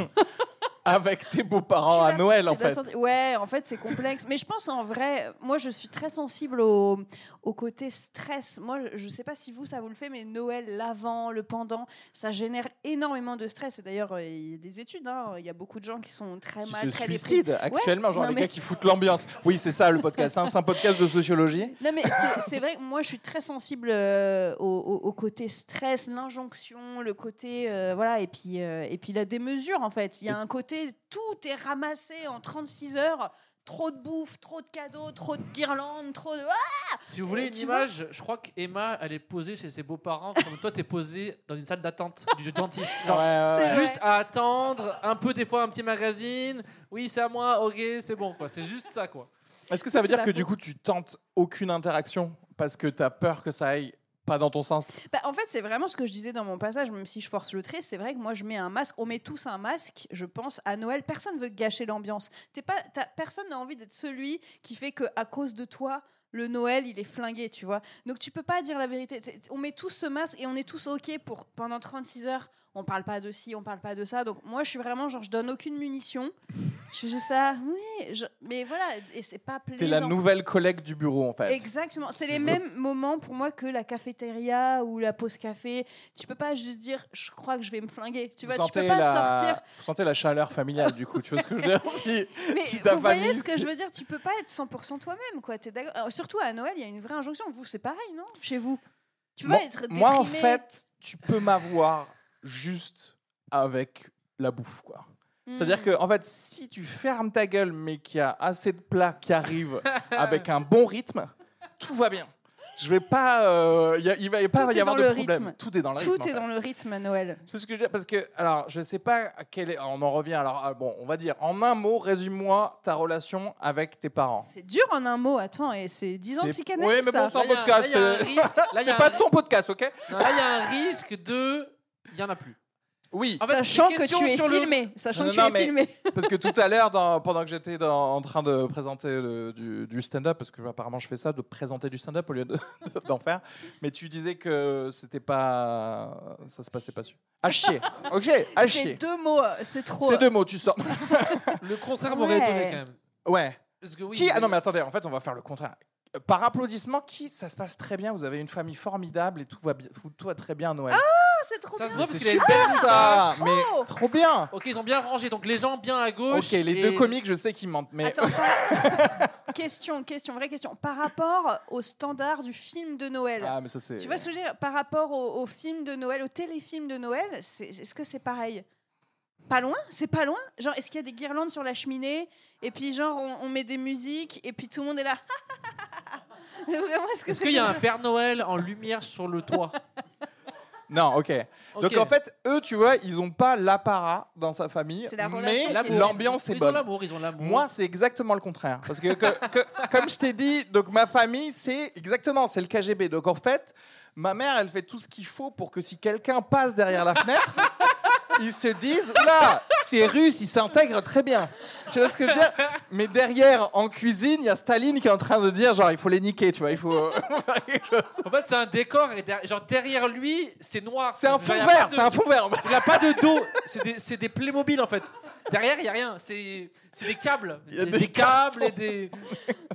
Avec tes beaux-parents à Noël, en fait. Ouais, en fait, c'est complexe. Mais je pense en vrai, moi, je suis très sensible au, au côté stress. Moi, je sais pas si vous, ça vous le fait, mais Noël, l'avant, le pendant, ça génère énormément de stress. Et d'ailleurs, euh, il y a des études, hein, il y a beaucoup de gens qui sont très Qui mal, se très suicident actuellement, genre non, les mais- gars qui foutent l'ambiance. Oui, c'est ça le podcast. hein, c'est un podcast de sociologie. Non, mais c'est- vrai moi, je suis très sensible euh, au, au- au côté stress, l'injonction, le côté. euh, voilà, et puis, euh, et puis la démesure, en fait. Il y a un côté, tout est ramassé en 36 heures. Trop de bouffe, trop de cadeaux, trop de guirlandes, trop de. Ah Si vous voulez une image, je crois qu'Emma, elle est posée chez ses beaux-parents comme toi, t'es posé dans une salle d'attente du dentiste. Genre, Ouais, ouais, C'est ouais. Juste à attendre, un peu des fois un petit magazine. Oui, c'est à moi, ok, c'est bon, quoi. C'est juste ça, quoi. Est-ce que ça veut dire que du coup tu tentes aucune interaction parce que tu as peur que ça aille pas dans ton sens Bah, en fait, c'est vraiment ce que je disais dans mon passage, même si je force le trait. C'est vrai que moi, je mets un masque. On met tous un masque, je pense, à Noël. Personne veut gâcher l'ambiance. Personne n'a envie d'être celui qui fait que à cause de toi, le Noël, il est flingué, tu vois. Donc, tu peux pas dire la vérité. On met tous ce masque et on est tous OK pour pendant 36 heures. On parle pas de ci, on parle pas de ça. Donc, moi, je suis vraiment genre, je donne aucune munition. Je fais ça, oui. je- Mais voilà, et c'est pas plaisant. T'es la nouvelle collègue du bureau en fait. Exactement. C'est les mêmes moments pour moi que la cafétéria ou la pause café. Tu peux pas juste dire je crois que je vais me flinguer. Tu vous, vois, tu sentez peux pas la... sortir. vous sentez la chaleur familiale du coup, tu vois ce que je veux dire Si- Mais si vous voyez ce que je veux dire Tu peux pas être 100% toi-même, quoi. T'es d'accord Surtout à Noël, il y a une vraie injonction. Vous, c'est pareil, non? Chez vous Tu peux Moi, pas être déprimé. moi, en fait, tu peux m'avoir juste avec la bouffe quoi. C'est-à-dire Hmm. que en fait, si tu fermes ta gueule mais qu'il y a assez de plats qui arrivent avec un bon rythme, tout va bien. Je vais pas, euh, y a- il va y pas Tout y avoir de le problème. rythme. Tout est dans le rythme. tout en est fait. dans le rythme à Noël. C'est ce que je veux dire, parce que, alors, je sais pas à quel est- on en revient. Alors, ah, bon, on va dire, en un mot, résume-moi ta relation avec tes parents. C'est dur en un mot. Attends, et c'est 10 ans de C'est- psychanalyse. Oui, mais bon, c'est un Là, il y a- podcast. là, il y a un c'est- risque. Là, il y C'est a pas un- ton podcast, ok? Non, là, il y a un risque de. Il y en a plus. Oui, En fait, Sachant que tu es sur le- filmé. Sachant Non, que non, tu es filmé. parce que tout à l'heure, pendant que j'étais en train de présenter le- du, du stand-up, parce que apparemment je fais ça, de présenter du stand-up au lieu de- d'en faire, mais tu disais que c'était pas. Ça se passait pas sûr. À chier. Ok, à C'est chier. deux mots. euh, C'est trop. C'est deux mots, tu sors. Le contraire m'aurait Ouais. étonné quand même. Ouais. Parce que oui. Qui Ah non, mais attendez, en fait, on va faire le contraire. Par applaudissement, qui ça se passe très bien Vous avez une famille formidable et tout va, bien, tout va très bien à Noël. Ah, c'est trop Ça bien. se voit parce qu'il a une super belle ça moustache. Mais trop bien Ok, ils ont bien rangé. Donc les gens bien à gauche. Ok, les et- deux comiques, je sais qu'ils mentent, mais Attends, question, question, vraie question. Par rapport au standard du film de Noël, ah, mais ça c'est. tu vois ce que je veux dire? Par rapport au, au film de Noël, au téléfilm de Noël, est-ce que c'est pareil? Pas loin? C'est pas loin? Genre, est-ce qu'il y a des guirlandes sur la cheminée? Et puis, genre, on, on met des musiques et puis tout le monde est là. Mais Vraiment, est-ce que Est-ce c'est qu'il y a un Père Noël en lumière sur le toit Non, ok. Ok. Donc en fait, eux, tu vois, ils ont pas l'apparat dans sa famille, C'est la mais qui est- l'ambiance est Ils ont bonne. l'amour, ils ont l'amour. Moi, c'est exactement le contraire. Parce que, que- que- comme je t'ai dit, donc ma famille, c'est exactement, c'est le KGB. Donc en fait, ma mère, elle fait tout ce qu'il faut pour que si quelqu'un passe derrière la fenêtre, ils se disent, là, c'est russe, ils s'intègrent très bien. Tu vois ce que je veux dire? Mais derrière, en cuisine, il y a Staline qui est en train de dire, genre, il faut les niquer, tu vois, il faut. En fait, c'est un décor et der- genre derrière lui, c'est noir. c'est un fond y a vert, de- c'est un fond vert. Il n'y a pas de dos. C'est des, c'est des Playmobil en fait. Derrière, il n'y a rien. C'est c'est des câbles. Il y a des, câbles et des,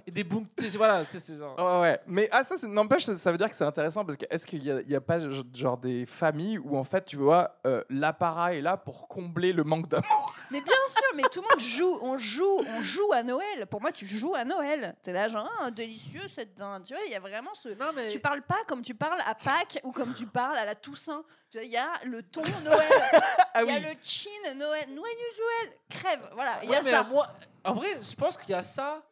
et des sais, Voilà, c'est genre. Ouais, ouais. Mais ah, ça, c'est- n'empêche, ça, veut dire que c'est intéressant parce que est-ce qu'il y a, il y a pas genre- des familles où en fait, tu vois, euh, l'apparat est là pour combler le manque Mais bien sûr, mais tout le monde joue. On joue, on joue à Noël. Pour moi, tu joues à Noël. T'es là, genre, ah, délicieux cette dinde. Tu vois, il y a vraiment ce. Non, mais. Tu parles pas comme tu parles à Pâques ou comme tu parles à la Toussaint. Tu vois, il y a le ton Noël. Ah Il y a oui. le chin Noël. Noël Joël. Crève. Voilà, il y a mais ça. moi, en vrai, je pense qu'il y a ça.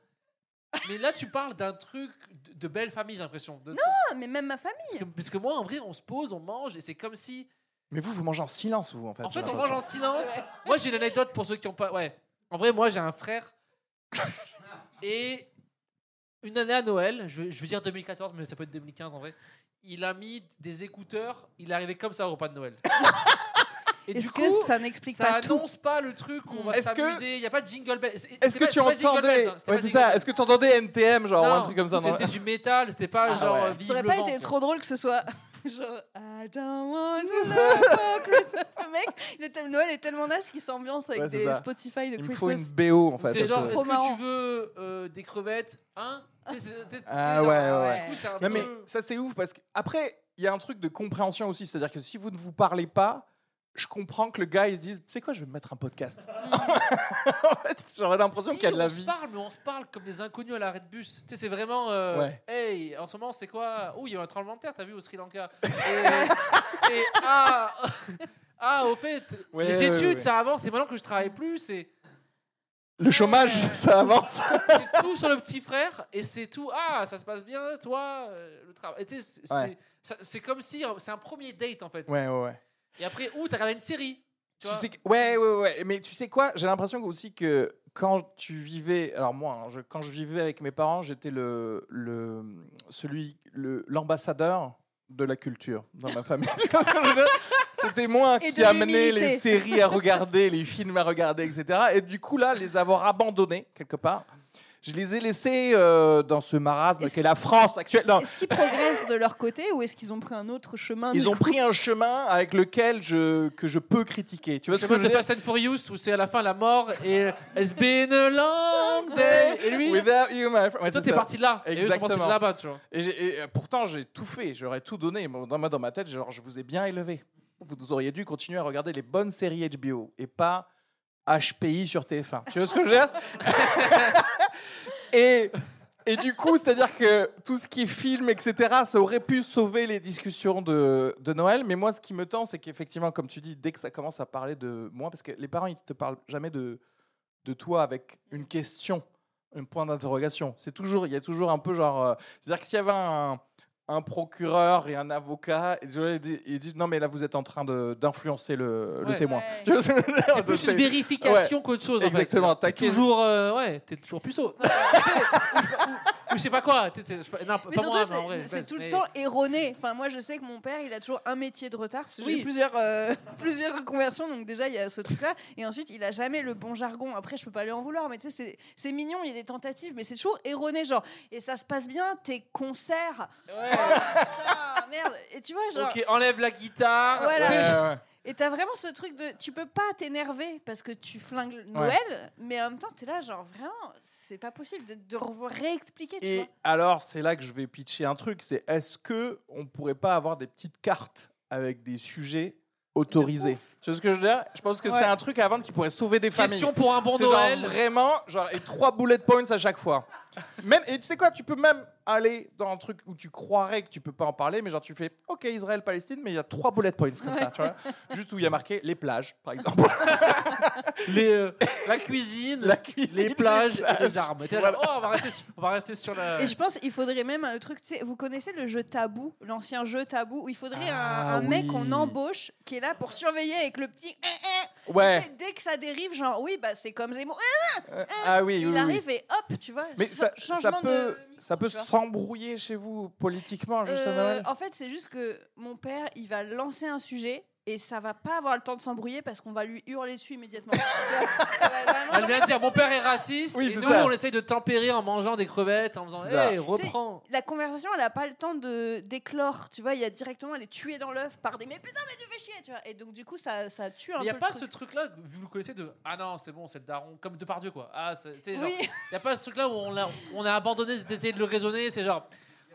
Mais là, tu parles d'un truc de, de belle famille, j'ai l'impression. Ah, mais même ma famille. Parce que, parce que moi, en vrai, on se pose, on mange, et c'est comme si. Mais vous, vous mangez en silence, vous, en fait. En fait, on mange en silence. Moi, j'ai une anecdote pour ceux qui n'ont pas. Ouais. En vrai, moi, j'ai un frère. Et une année à Noël, je, je veux dire 2014, mais ça peut être 2015 en vrai. Il a mis des écouteurs. Il est arrivé comme ça au repas de Noël. Et Est-ce du que coup, ça n'explique ça pas tout annonce pas le truc où on va Est-ce que- s'amuser. Il n'y a pas de jingle. C'est- Est-ce que pas- tu c'est pas Jingle entendais Bells, hein. C'était Ouais, pas c'est Jingle ça. Bells. Est-ce que tu entendais NTM, genre, ou un Non, truc comme ça non C'était du métal, c'était pas Ah genre ouais. euh, Ça aurait pas été trop drôle que ce soit Genre, I don't want to love for Christmas. Le mec, il est tel- Noël est tellement naze qu'il s'ambiance avec Ouais, c'est des ça. Spotify de Il me Christmas. faut une BO en fait. C'est genre, est-ce trop que marrant. tu veux euh, des crevettes Hein T'es- t'es- t'es- Ah ouais, ah, ouais, Du coup, c'est un Non mais peu- ça c'est ouf parce que après il y a un truc de compréhension aussi, c'est-à-dire que si vous ne vous parlez pas, je comprends que le gars il se dise, tu sais quoi, je vais me mettre un podcast. en fait, j'aurais l'impression Si, qu'il y a de la on vie. se parle, mais on se parle comme des inconnus à l'arrêt de bus. Tu sais, c'est vraiment. euh, Ouais. Hey, en ce moment, c'est quoi? Oh, il y a eu un tremblement de terre, t'as vu, au Sri Lanka. Et, et- ah, ah, au fait, Ouais, les ouais, études, ça avance. Et maintenant que je travaille plus, c'est Le chômage, ça avance. c'est tout sur le petit frère. Et c'est tout. Ah, ça se passe bien, toi, euh, le travail. C'est- c'est- c'est comme si euh, c'est un premier date en fait. Ouais, ouais, ouais. Et après, ouh, t'as regardé une série. Tu Tu vois sais que- ouais, ouais, ouais. Mais tu sais quoi J'ai l'impression aussi que quand tu vivais, alors moi, hein, je- quand je vivais avec mes parents, j'étais le, le, celui, le, l'ambassadeur de la culture dans ma famille. Tu vois ce que je veux dire? C'était moi Et qui de amenais l'humilité. les séries à regarder, les films à regarder, etc. Et du coup là, les avoir abandonnés quelque part. Je les ai laissés euh, dans ce marasme qu'est la France actuelle. Est-ce qu'ils progressent de leur côté ou est-ce qu'ils ont pris un autre chemin ils ont coup pris un chemin avec lequel je, que je peux critiquer. Tu vois ce que je veux de dire Fast and Furious où c'est à la fin la mort et It's been a long day. Et lui, Without you, my friend. Ouais, toi, t'es parti de là. Et eux sont partis de Exactement. là-bas, tu vois. Et, euh, pourtant, j'ai tout fait, j'aurais tout donné. Dans ma, dans ma tête, genre, je vous ai bien élevé. Vous auriez dû continuer à regarder les bonnes séries HBO et pas HPI sur TF1. Tu vois ce que je veux dire? Et, et du coup, c'est-à-dire que tout ce qui est film, etc., ça aurait pu sauver les discussions de, de Noël. Mais moi, ce qui me tend, c'est qu'effectivement, comme tu dis, dès que ça commence à parler de moi, parce que les parents, ils te parlent jamais de, de toi avec une question, un point d'interrogation. C'est toujours, il y a toujours un peu genre, euh, c'est-à-dire que s'il y avait un, un procureur et un avocat, ils disent non mais là vous êtes en train de- d'influencer le, le Ouais. témoin. Ouais. C'est plus une vérification qu'autre chose. Exactement, En fait. Toujours, euh, ouais, t'es toujours puceau. Ou, je sais pas quoi. t'es- t'es- je sais pas- non, Mais pas surtout, moi, c'est- mais en vrai, c'est baisse, tout le mais- temps erroné. Enfin, moi, je sais que mon père, il a toujours un métier de retard parce que j'ai Oui. eu plusieurs, euh, plusieurs conversions. Donc déjà, il y a ce truc-là. Et ensuite, il a jamais le bon jargon. Après, je peux pas lui en vouloir, mais tu sais, c'est- c'est mignon. Il y a des tentatives, mais c'est toujours erroné. Genre, et ça se passe bien. Tes concerts? Ouais. Putain, merde. Et tu vois, genre. Ok, enlève la guitare. Voilà. Ouais, ouais. Et t'as vraiment ce truc de. Tu peux pas t'énerver parce que tu flingues Noël, mais en même temps, t'es là, genre, vraiment, c'est pas possible de, de réexpliquer, tu vois. Et alors c'est là que je vais pitcher un truc, c'est est-ce que on pourrait pas avoir des petites cartes avec des sujets autorisés? Tu vois ce que je veux dire? Je pense que Ouais. c'est un truc à vendre qui pourrait sauver des familles. Question pour un bon C'est genre Noël. vraiment, genre, et trois bullet points à chaque fois. Même, et tu sais quoi, tu peux même aller dans un truc où tu croirais que tu peux pas en parler, mais genre tu fais, ok, Israël-Palestine, mais il y a trois bullet points comme ça, tu vois. Juste où il y a marqué les plages, par exemple. Les, euh, la cuisine, La cuisine, les plages les et les plages. armes. Et genre, oh, on va rester sur, on va rester sur la. Et je pense qu'il faudrait même un truc, tu sais, vous connaissez le jeu tabou, l'ancien jeu tabou, où il faudrait un- Ah un, mec oui. qu'on embauche qui est là pour surveiller avec le petit. eh, eh. Ouais. Tu sais, Dès que ça dérive, genre, oui, bah c'est comme Zemmour. Euh, ah oui, Il oui, oui. arrive et hop, tu vois. Mais ça, ça peut, de. ça peut s'embrouiller chez vous politiquement, juste à Euh, en fait, c'est juste que mon père, il va lancer un sujet et ça va pas avoir le temps de s'embrouiller parce qu'on va lui hurler dessus immédiatement. Tu vois, ça va vraiment Elle vient de dire mon père est raciste Oui, et c'est nous ça. on essaye de tempérer en mangeant des crevettes en faisant C'est ça. hey reprends. la conversation, elle a pas le temps de d'éclore, tu vois. Il y a directement, elle est tuée dans l'œuf par des mais putain, mais tu fais chier, tu vois. Et donc, du coup, ça, ça tue un Il n'y peu. a pas ce truc. truc là vous le connaissez de ah non c'est bon c'est le daron comme de Pardieu quoi ah c'est genre, Oui, il y a pas ce truc là où on a on a abandonné d'essayer de le raisonner c'est genre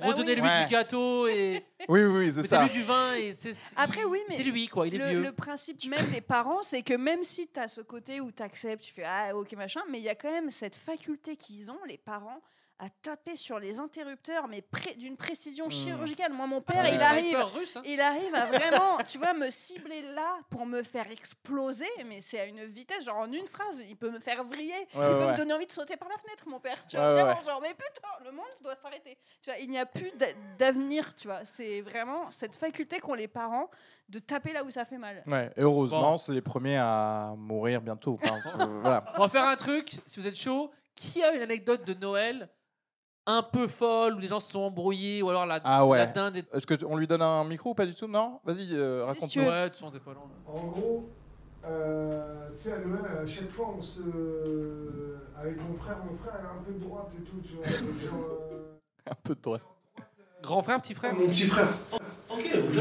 Ah redonnez-lui oui. Du gâteau et Oui, oui, c'est ça. mettez-lui du vin et c'est c'est- Après, oui, mais c'est lui quoi il est le, vieux le principe même des parents, c'est que même si tu as ce côté où tu acceptes, tu fais ah ok machin, mais il y a quand même cette faculté qu'ils ont, les parents, à taper sur les interrupteurs, mais pré- d'une précision chirurgicale. Moi, mon Ah, père, il arrive. russe, hein. Il arrive à vraiment, tu vois, me cibler là pour me faire exploser, mais c'est à une vitesse, genre en une phrase, il peut me faire vriller, il Ouais, peut ouais, me donner envie de sauter par la fenêtre, mon père, tu Ouais, vois, ouais, vraiment, ouais. genre, mais putain, le monde doit s'arrêter. Tu vois, il n'y a plus d'a- d'avenir, tu vois, c'est vraiment cette faculté qu'ont les parents de taper là où ça fait mal. Ouais, et heureusement, Bon. c'est les premiers à mourir bientôt. Enfin, voilà. On va faire un truc, si vous êtes chaud. Qui a une anecdote de Noël un peu folle où les gens se sont embrouillés ou alors la, Ah ouais. la dinde est... Est-ce que t- on lui donne un micro ou pas du tout? Non? Vas-y, euh, raconte-nous. veux. Ouais, de toute façon, t'es pas loin. là. En gros, euh, tu sais, à Noël, à chaque fois, on se. Avec mon frère, mon frère, elle a un peu de droite et tout, tu vois. avec genre, euh, Un peu de droite. Grand frère, petit frère? Mon petit frère.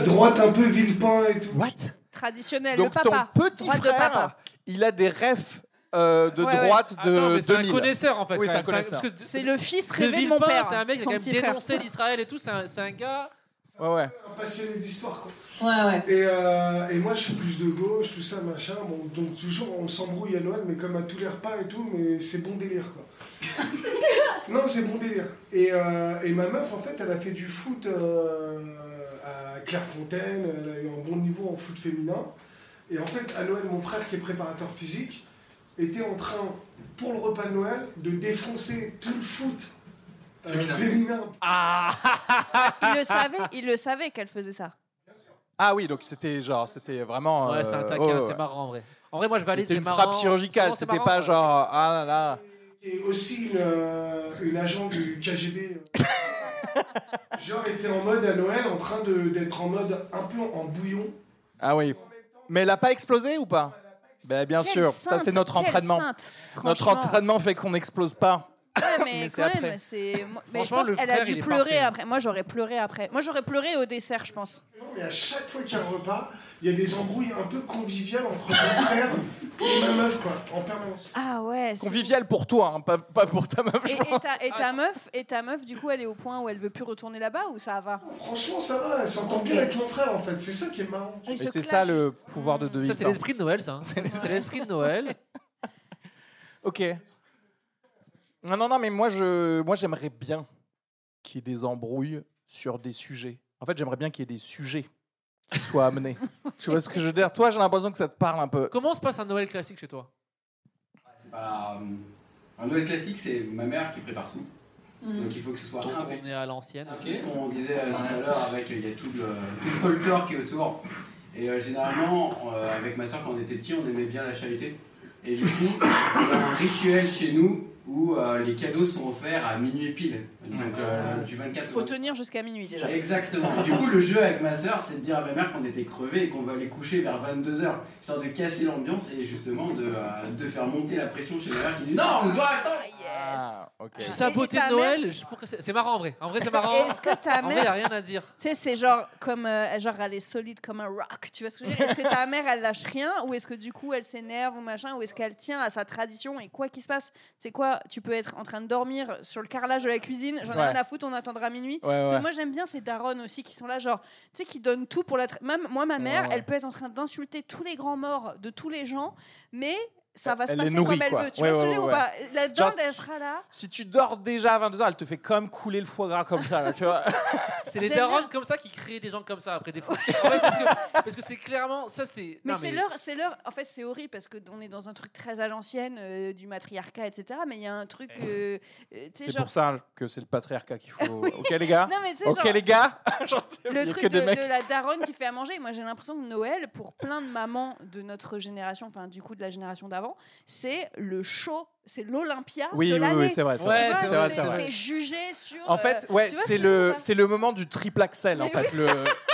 Droite un peu Villepin et tout. What? Traditionnel, Donc le ton papa. petit Droite de frère, papa. il a des refs euh, de Ouais, ouais. droite de Attends, mais c'est un 2000. connaisseur en fait. Oui, quand c'est un même. connaisseur. parce que C'est le fils de rêvé de mon Villepin, père. c'est un mec qui son a quand même petit frère. dénoncé l'Israël et tout. C'est un, c'est un gars. Ouais, ouais. Un passionné d'histoire, quoi. Ouais, ouais. Et, euh, et moi, je suis plus de gauche, tout ça, machin. Bon, donc, toujours, on s'embrouille à Noël, mais comme à tous les repas et tout, mais c'est bon délire, quoi. non, c'est bon délire. Et, euh, et ma meuf, en fait, elle a fait du foot euh, à Clairefontaine, elle a eu un bon niveau en foot féminin. Et en fait, à Noël, mon frère, qui est préparateur physique, était en train, pour le repas de Noël, de défoncer tout le foot euh, Féminin. féminin. Ah Il le savait, il le savait qu'elle faisait ça. Ah oui, donc c'était genre, c'était vraiment. Ouais, c'est un euh, taquin, ouais, ouais. c'est marrant en vrai. En vrai, moi je valide, C'était c'est une marrant. frappe chirurgicale, c'était pas genre ah là là. Et aussi une, euh, une agent du KGB. euh, genre était en mode à Noël en train de- d'être en mode un peu en bouillon. Ah oui. Mais elle a pas explosé ou pas? Ben bien Quelle sûr, ça c'est notre entraînement. Notre entraînement fait qu'on n'explose pas. Ouais, mais, Mais c'est quand même, c'est. Mais je pense le qu'elle a dû pleurer parfait. après. Moi, j'aurais pleuré après. Moi, j'aurais pleuré au dessert, je pense. Non, mais à chaque fois qu'il y a un repas, il y a des embrouilles un peu conviviales entre mon frère et ma meuf, quoi, en permanence. Ah ouais. c'est- Convivial pour toi, hein, pas, pas pour ta meuf. Et, je et pense. ta, et ta meuf, et ta meuf, du coup, elle est au point où elle veut plus retourner là-bas ou ça va? Franchement, ça va, elle s'entend Ok. bien avec mon frère, en fait. C'est ça qui est marrant. Et c'est ça le pouvoir de De Ça, c'est Villepin. l'esprit de Noël, ça. hein. C'est l'esprit de Noël. Ok. Non, non, non, mais moi, je, moi, j'aimerais bien qu'il y ait des embrouilles sur des sujets. En fait, j'aimerais bien qu'il y ait des sujets qui soient amenés. tu vois ce que je veux dire? Toi, j'ai l'impression que ça te parle un peu. Comment se passe un Noël classique chez toi? Pas, euh, un Noël classique, c'est ma mère qui prépare tout. Donc il faut que ce soit Donc impeccable. on est à l'ancienne. Un peu ce qu'on disait euh, tout à l'heure avec il y a tout le, tout le folklore qui est autour. Et euh, généralement, euh, avec ma soeur, quand on était petit, on aimait bien la charité. Et du coup, il y a un rituel chez nous où euh, les cadeaux sont offerts à minuit pile. Donc euh, du 24 Faut au tenir jusqu'à minuit déjà. Exactement. Du coup, le jeu avec ma soeur, c'est de dire à ma mère qu'on était crevés et qu'on va aller coucher vers 22h, histoire de casser l'ambiance et justement de, euh, de faire monter la pression chez ma mère qui dit Non, on doit attendre Ah, ok. Tu saboter Et ta de Noël, c'est marrant en vrai. En vrai, c'est marrant. Est-ce que ta En vrai, y a mère, rien à dire. tu sais, c'est genre comme, euh, genre elle est solide comme un rock. Tu vois ce que je veux dire? Est-ce que ta mère, elle lâche rien, ou est-ce que du coup, elle s'énerve ou machin, ou est-ce qu'elle tient à sa tradition et quoi qu'il se passe, c'est quoi Tu peux être en train de dormir sur le carrelage de la cuisine. J'en ai Ouais. rien à foutre. On attendra minuit. Ouais, ouais. moi j'aime bien ces darons aussi qui sont là genre tu sais qui donnent tout pour la tra- même moi ma mère elle peut être en train d'insulter tous les grands morts de tous les gens mais ça va se Elle les passer nourrit, comme elle quoi. veut tu Ouais, vois ce ouais, ou pas la Genre, dinde elle sera là Si tu dors déjà à 22h, elle te fait quand même couler le foie gras comme ça, là, tu vois. C'est les darons comme ça qui créent des gens comme ça après des fois. En fait, parce, que, parce que c'est clairement ça c'est. mais non, c'est leur c'est leur en fait c'est horrible parce que on est dans un truc très à l'ancienne euh, du matriarcat etc mais il y a un truc euh, euh, C'est genre pour ça que c'est le patriarcat qu'il faut. Ok, les gars non mais Ok, genre les gars le a truc de, de la daronne qui fait à manger, moi j'ai l'impression que Noël, pour plein de mamans de notre génération, enfin du coup de la génération d'avant, c'est le show, c'est l'Olympia Oui, de oui, l'année. oui, c'est vrai. c'est vrai. vois, c'est c'est vrai, c'est- c'est vrai. t'es jugé sur. En fait, euh, ouais, c'est le, c'est le moment du triple axel, en fait, le,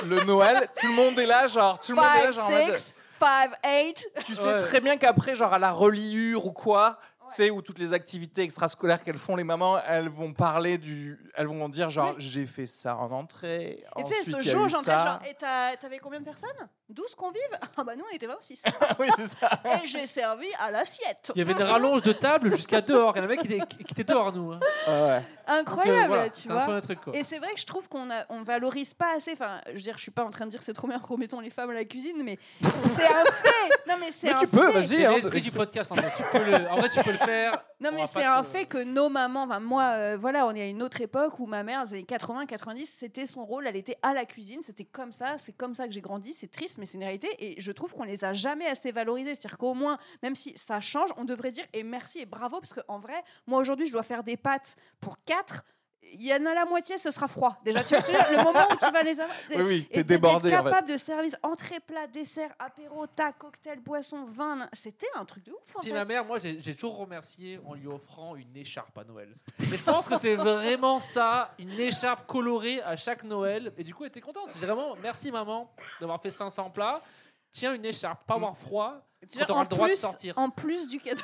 le Noël. Tout le monde est là, genre, tout le monde est là, 5, genre, en mode- 6, 5, 8. tu sais Ouais. très bien qu'après, genre, à la reliure ou quoi, tu sais, où toutes les activités extrascolaires qu'elles font, les mamans, elles vont parler du, elles vont dire, genre, j'ai fait ça en entrée. Et tu sais, ensuite, ce entre ça. genre, et t'avais combien de personnes? 12 convives Ah bah nous on était 26. oui, c'est ça. et j'ai servi à l'assiette. Il y avait une rallonge de table jusqu'à dehors. Il y en a un mec qui était dehors, nous. hein. Ouais, ouais. Donc, euh, Incroyable, voilà, tu vois. un peu un truc, quoi. Et c'est vrai que je trouve qu'on a- on valorise pas assez. Enfin, je veux dire, je suis pas en train de dire que c'est trop bien qu'on mettons les femmes à la cuisine, mais c'est un fait. Non, mais c'est Mais un tu peux, vas-y. C'est hein, l'esprit du podcast, en fait. Tu peux le- En vrai, tu peux le faire. Non, On mais c'est un fait que nos mamans, enfin moi, euh, voilà, on est à une autre époque où ma mère, les années 80, 90, c'était son rôle, elle était à la cuisine, c'était comme ça, c'est comme ça que j'ai grandi, c'est triste, mais c'est une réalité. Et je trouve qu'on les a jamais assez valorisés. C'est-à-dire qu'au moins, même si ça change, on devrait dire et merci et bravo, parce qu'en vrai, moi aujourd'hui, je dois faire des pâtes pour quatre. Il y en a la moitié, ce sera froid. Déjà, tu vois, le moment où tu vas les avoir. Oui, oui, Et t'es débordé, en fait. capable de servir entrée, plat, dessert, apéro, tac, cocktail, boisson, vin. C'était un truc de ouf. Fait. ma mère, moi, j'ai toujours remercié en lui offrant une écharpe à Noël. Et je pense que c'est vraiment ça, une écharpe colorée à chaque Noël. Et du coup, elle était contente. J'ai vraiment, merci maman d'avoir fait 500 plats. Tiens, une écharpe, pas avoir froid. Tu vois, Quand t'auras en le droit de plus- sortir. En plus du cadeau.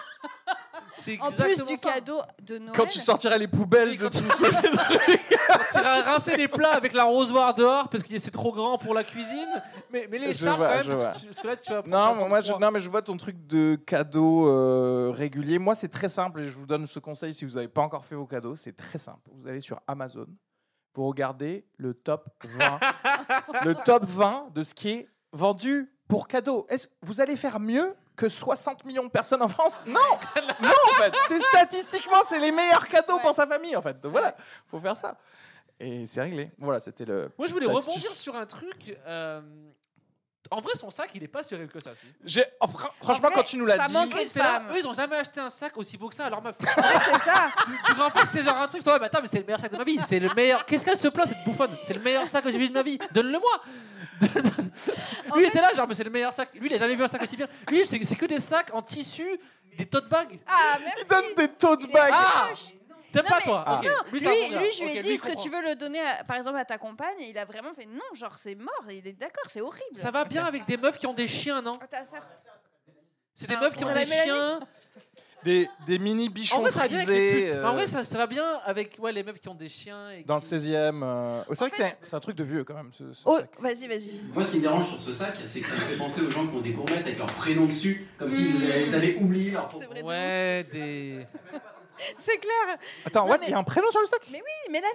C'est En plus exactement du ça. cadeau de Noël. Quand tu sortiras les poubelles Oui, de quand tout tu iras rincer les plats avec l'arrosoir dehors parce que c'est trop grand pour la cuisine. Mais, mais les Je charmes vois, quand même, je parce vois. que, tu- parce que là tu vas. mais moi, je, non, mais je vois ton truc de cadeau euh, régulier. Moi, c'est très simple et je vous donne ce conseil si vous n'avez pas encore fait vos cadeaux. C'est très simple. Vous allez sur Amazon, vous regardez le top 20, le top 20 de ce qui est vendu pour cadeau. Est-ce vous allez faire mieux que 60 millions de personnes en France? Non, non en fait. C'est statistiquement, c'est les meilleurs cadeaux Ouais. pour sa famille en fait. Donc voilà, faut faire ça. Et c'est réglé. Voilà, c'était le. Moi je voulais rebondir sur un truc. euh, En vrai, son sac, il est pas si horrible que ça. Si. J'ai, oh, fran- franchement, vrai, quand tu nous l'as ça dit, de là, eux, ils ont jamais acheté un sac aussi beau que ça à leur meuf. Ouais, c'est ça. Donc en fait, c'est genre un truc, ouais, mais attends, mais c'est le meilleur sac de ma vie. C'est le meilleur. Qu'est-ce qu'elle se plaint, cette bouffonne? C'est le meilleur sac que j'ai vu de ma vie. Donne-le-moi. Lui, il était là, genre, mais c'est le meilleur sac. Lui, il a jamais vu un sac aussi bien. Lui, c'est c'est que des sacs en tissu, des tote bags. Ah, merci. il donne des tote bags. Ah. T'aimes Non, pas, mais- toi Ah. Ok. Lui, lui, je lui ai Ok, dit, est-ce que comprend. tu veux le donner, à- par exemple, à ta compagne? Et il a vraiment fait non, genre c'est mort. Il est d'accord, c'est horrible. Ça va bien avec des meufs qui ont des chiens, non? Ah. C'est des Ah, meufs qui ça ont va, des Mélanie chiens. Des, des mini En bichons vrai, ça va bien avec les putes. euh, En vrai, ça, ça va bien avec ouais, les meufs qui ont des chiens. Et dans le qui- 16e. euh, C'est vrai que fait- c'est c'est un truc de vieux quand même. Ce, ce Oh, sac. vas-y, vas-y. Moi, ce qui me dérange sur ce sac, c'est que ça me fait penser aux gens qui ont des gourmettes avec leur prénom dessus, comme s'ils ils avaient oublié leur C'est vrai. de Ouais, des. C'est clair. Attends, Non, what, mais- il y a un prénom sur le sac? Oui, Mélanie.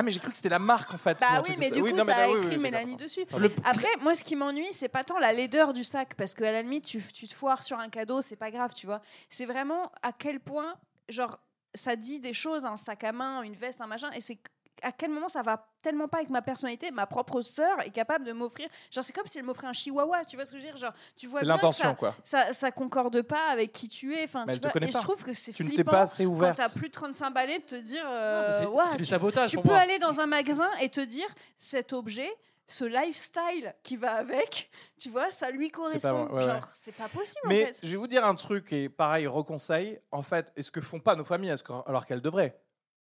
Ah, mais j'ai cru que c'était la marque en fait. Bah oui, mais du coup, ça a écrit Mélanie dessus. Après, moi, ce qui m'ennuie, c'est pas tant la laideur du sac, parce qu'à la limite, tu, tu te foires sur un cadeau, c'est pas grave, tu vois. C'est vraiment à quel point, genre, ça dit des choses, un sac à main, une veste, un machin, et c'est à quel moment ça va tellement pas avec ma personnalité, ma propre sœur est capable de m'offrir. Genre, c'est comme si elle m'offrait un chihuahua, tu vois ce que je veux dire Genre, tu vois C'est l'intention quoi. ça, concorde pas avec qui tu es. Enfin, Mais tu vois, et pas. je trouve que c'est Tu ne t'es flippant pas assez quand ouverte. t'as plus de 35 balais de te dire, euh, c'est- du tu- sabotage tu pour peux moi. aller dans un magasin et te dire cet objet, ce lifestyle qui va avec, tu vois, ça lui correspond. ouais. Genre, c'est pas possible Mais en fait. je vais vous dire un truc et pareil, reconseil. En fait, et ce que font pas nos familles, alors qu'elles devraient?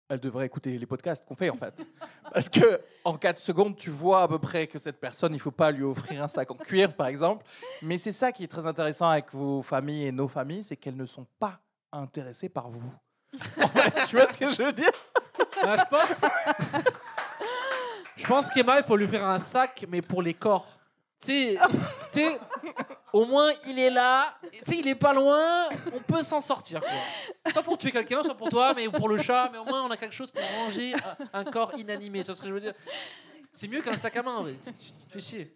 Elles devraient écouter les podcasts qu'on fait en fait. Parce que en 4 secondes, tu vois à peu près que cette personne, il faut pas lui offrir un sac en cuir par exemple. Mais c'est ça qui est très intéressant avec vos familles et nos familles, c'est qu'elles ne sont pas intéressées par vous. Tu vois ce que je veux dire? Ah, je pense. je pense qu'Emma, il faut lui offrir un sac, mais pour les corps. Tu sais, au moins il est là, tu sais, il est pas loin, on peut s'en sortir. Quoi. Soit pour tuer quelqu'un, soit pour toi, mais ou pour le chat, mais au moins on a quelque chose pour ranger un, un corps inanimé. Tu vois ce que je veux dire? C'est mieux qu'un sac à main, mais tu te fais chier.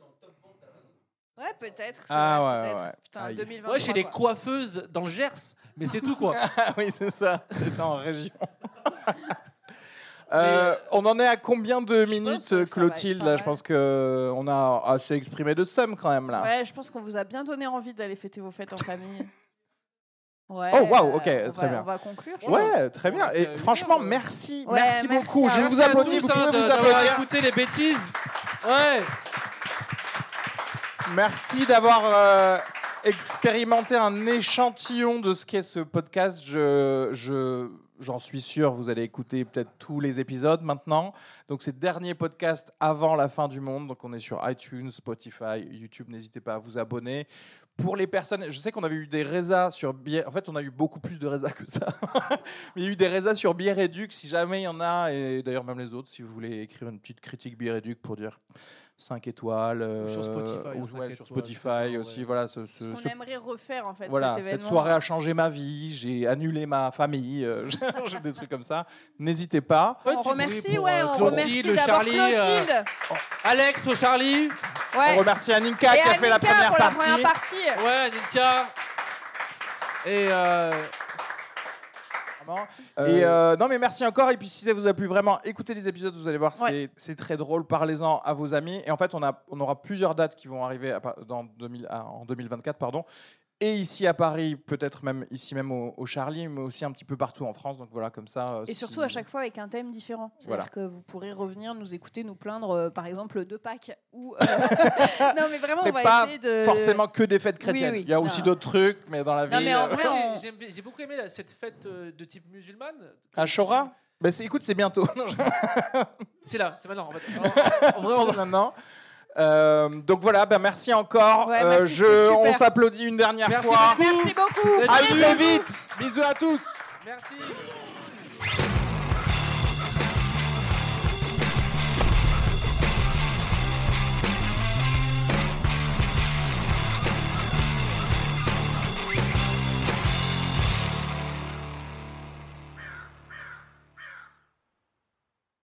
Ouais, peut-être. Ah vrai, ouais, peut-être. ouais. Putain, Aïe. 2023. Ouais, chez les quoi. coiffeuses dans le Gers, mais c'est tout quoi. Ah oui, c'est ça. C'est en région. Euh, on en est à combien de minutes, que Clotilde là, Je pense que on a assez exprimé de somme quand même là. Ouais, je pense qu'on vous a bien donné envie d'aller fêter vos fêtes en famille. Ouais. Oh, waouh, ok, on très va- bien. On va conclure. je Ouais, pense. très bien. Et franchement, merci, Ouais, merci merci beaucoup. à Je vais vous. tous, vous hein, pouvez de- vous d'avoir abonner. écouté les bêtises. Ouais. Merci d'avoir euh, expérimenté un échantillon de ce qu'est ce podcast. Je, je, j'en suis sûr, vous allez écouter peut-être tous les épisodes maintenant. Donc, c'est dernier podcast avant la fin du monde. Donc, on est sur iTunes, Spotify, YouTube. N'hésitez pas à vous abonner. Pour les personnes, je sais qu'on avait eu des résas sur bière. En fait, on a eu beaucoup plus de résas que ça. Mais il y a eu des résas sur bière et duc. Si jamais il y en a, et d'ailleurs même les autres, si vous voulez écrire une petite critique bière et duc pour dire 5 étoiles. euh, sur Spotify, ou hein, cinq ouais, étoiles, sur c'est Spotify pas- aussi. ouais. Voilà, ce, ce- Ce qu'on ce- aimerait refaire en fait. voilà, cet cette soirée a changé ma vie. J'ai annulé ma famille. euh, j'ai des trucs comme ça. N'hésitez pas. On remercie, oui, pour, ouais, euh, on remercie Charlie, euh, Clotilde. Alex au Charlie. On remercie Aninka Et qui a fait la première pour la partie. première partie. Ouais. Et euh. Euh, Et euh, non, mais merci encore. Et puis, si ça vous a plu vraiment, écoutez les épisodes, vous allez voir, Ouais. c'est- très drôle. Parlez-en à vos amis. Et en fait, on, a, on aura plusieurs dates qui vont arriver à pa- dans 2000 à- en 2024. Pardon. Et ici à Paris, peut-être même ici même au, au Charlie, mais aussi un petit peu partout en France. Donc voilà, comme ça. euh, Et surtout à chaque fois avec un thème différent. C'est-à-dire Voilà. que vous pourrez revenir nous écouter, nous plaindre, euh, par exemple, de Pâques. Ou, euh, non, mais vraiment, on va pas essayer de. Forcément que des fêtes chrétiennes. oui. Il y a aussi d'autres trucs, mais dans la vie. Non, mais en vrai, on- j'ai- beaucoup aimé cette fête euh, de type musulmane. Ashura bah, c'est- Écoute, c'est bientôt. Non, je- C'est là, c'est maintenant. En fait. En- en vrai, on- maintenant. Euh, donc voilà, ben merci encore. Ouais, Euh, je, on s'applaudit une dernière Merci fois. beaucoup. Merci beaucoup. À très vite. Bisous à tous. Merci.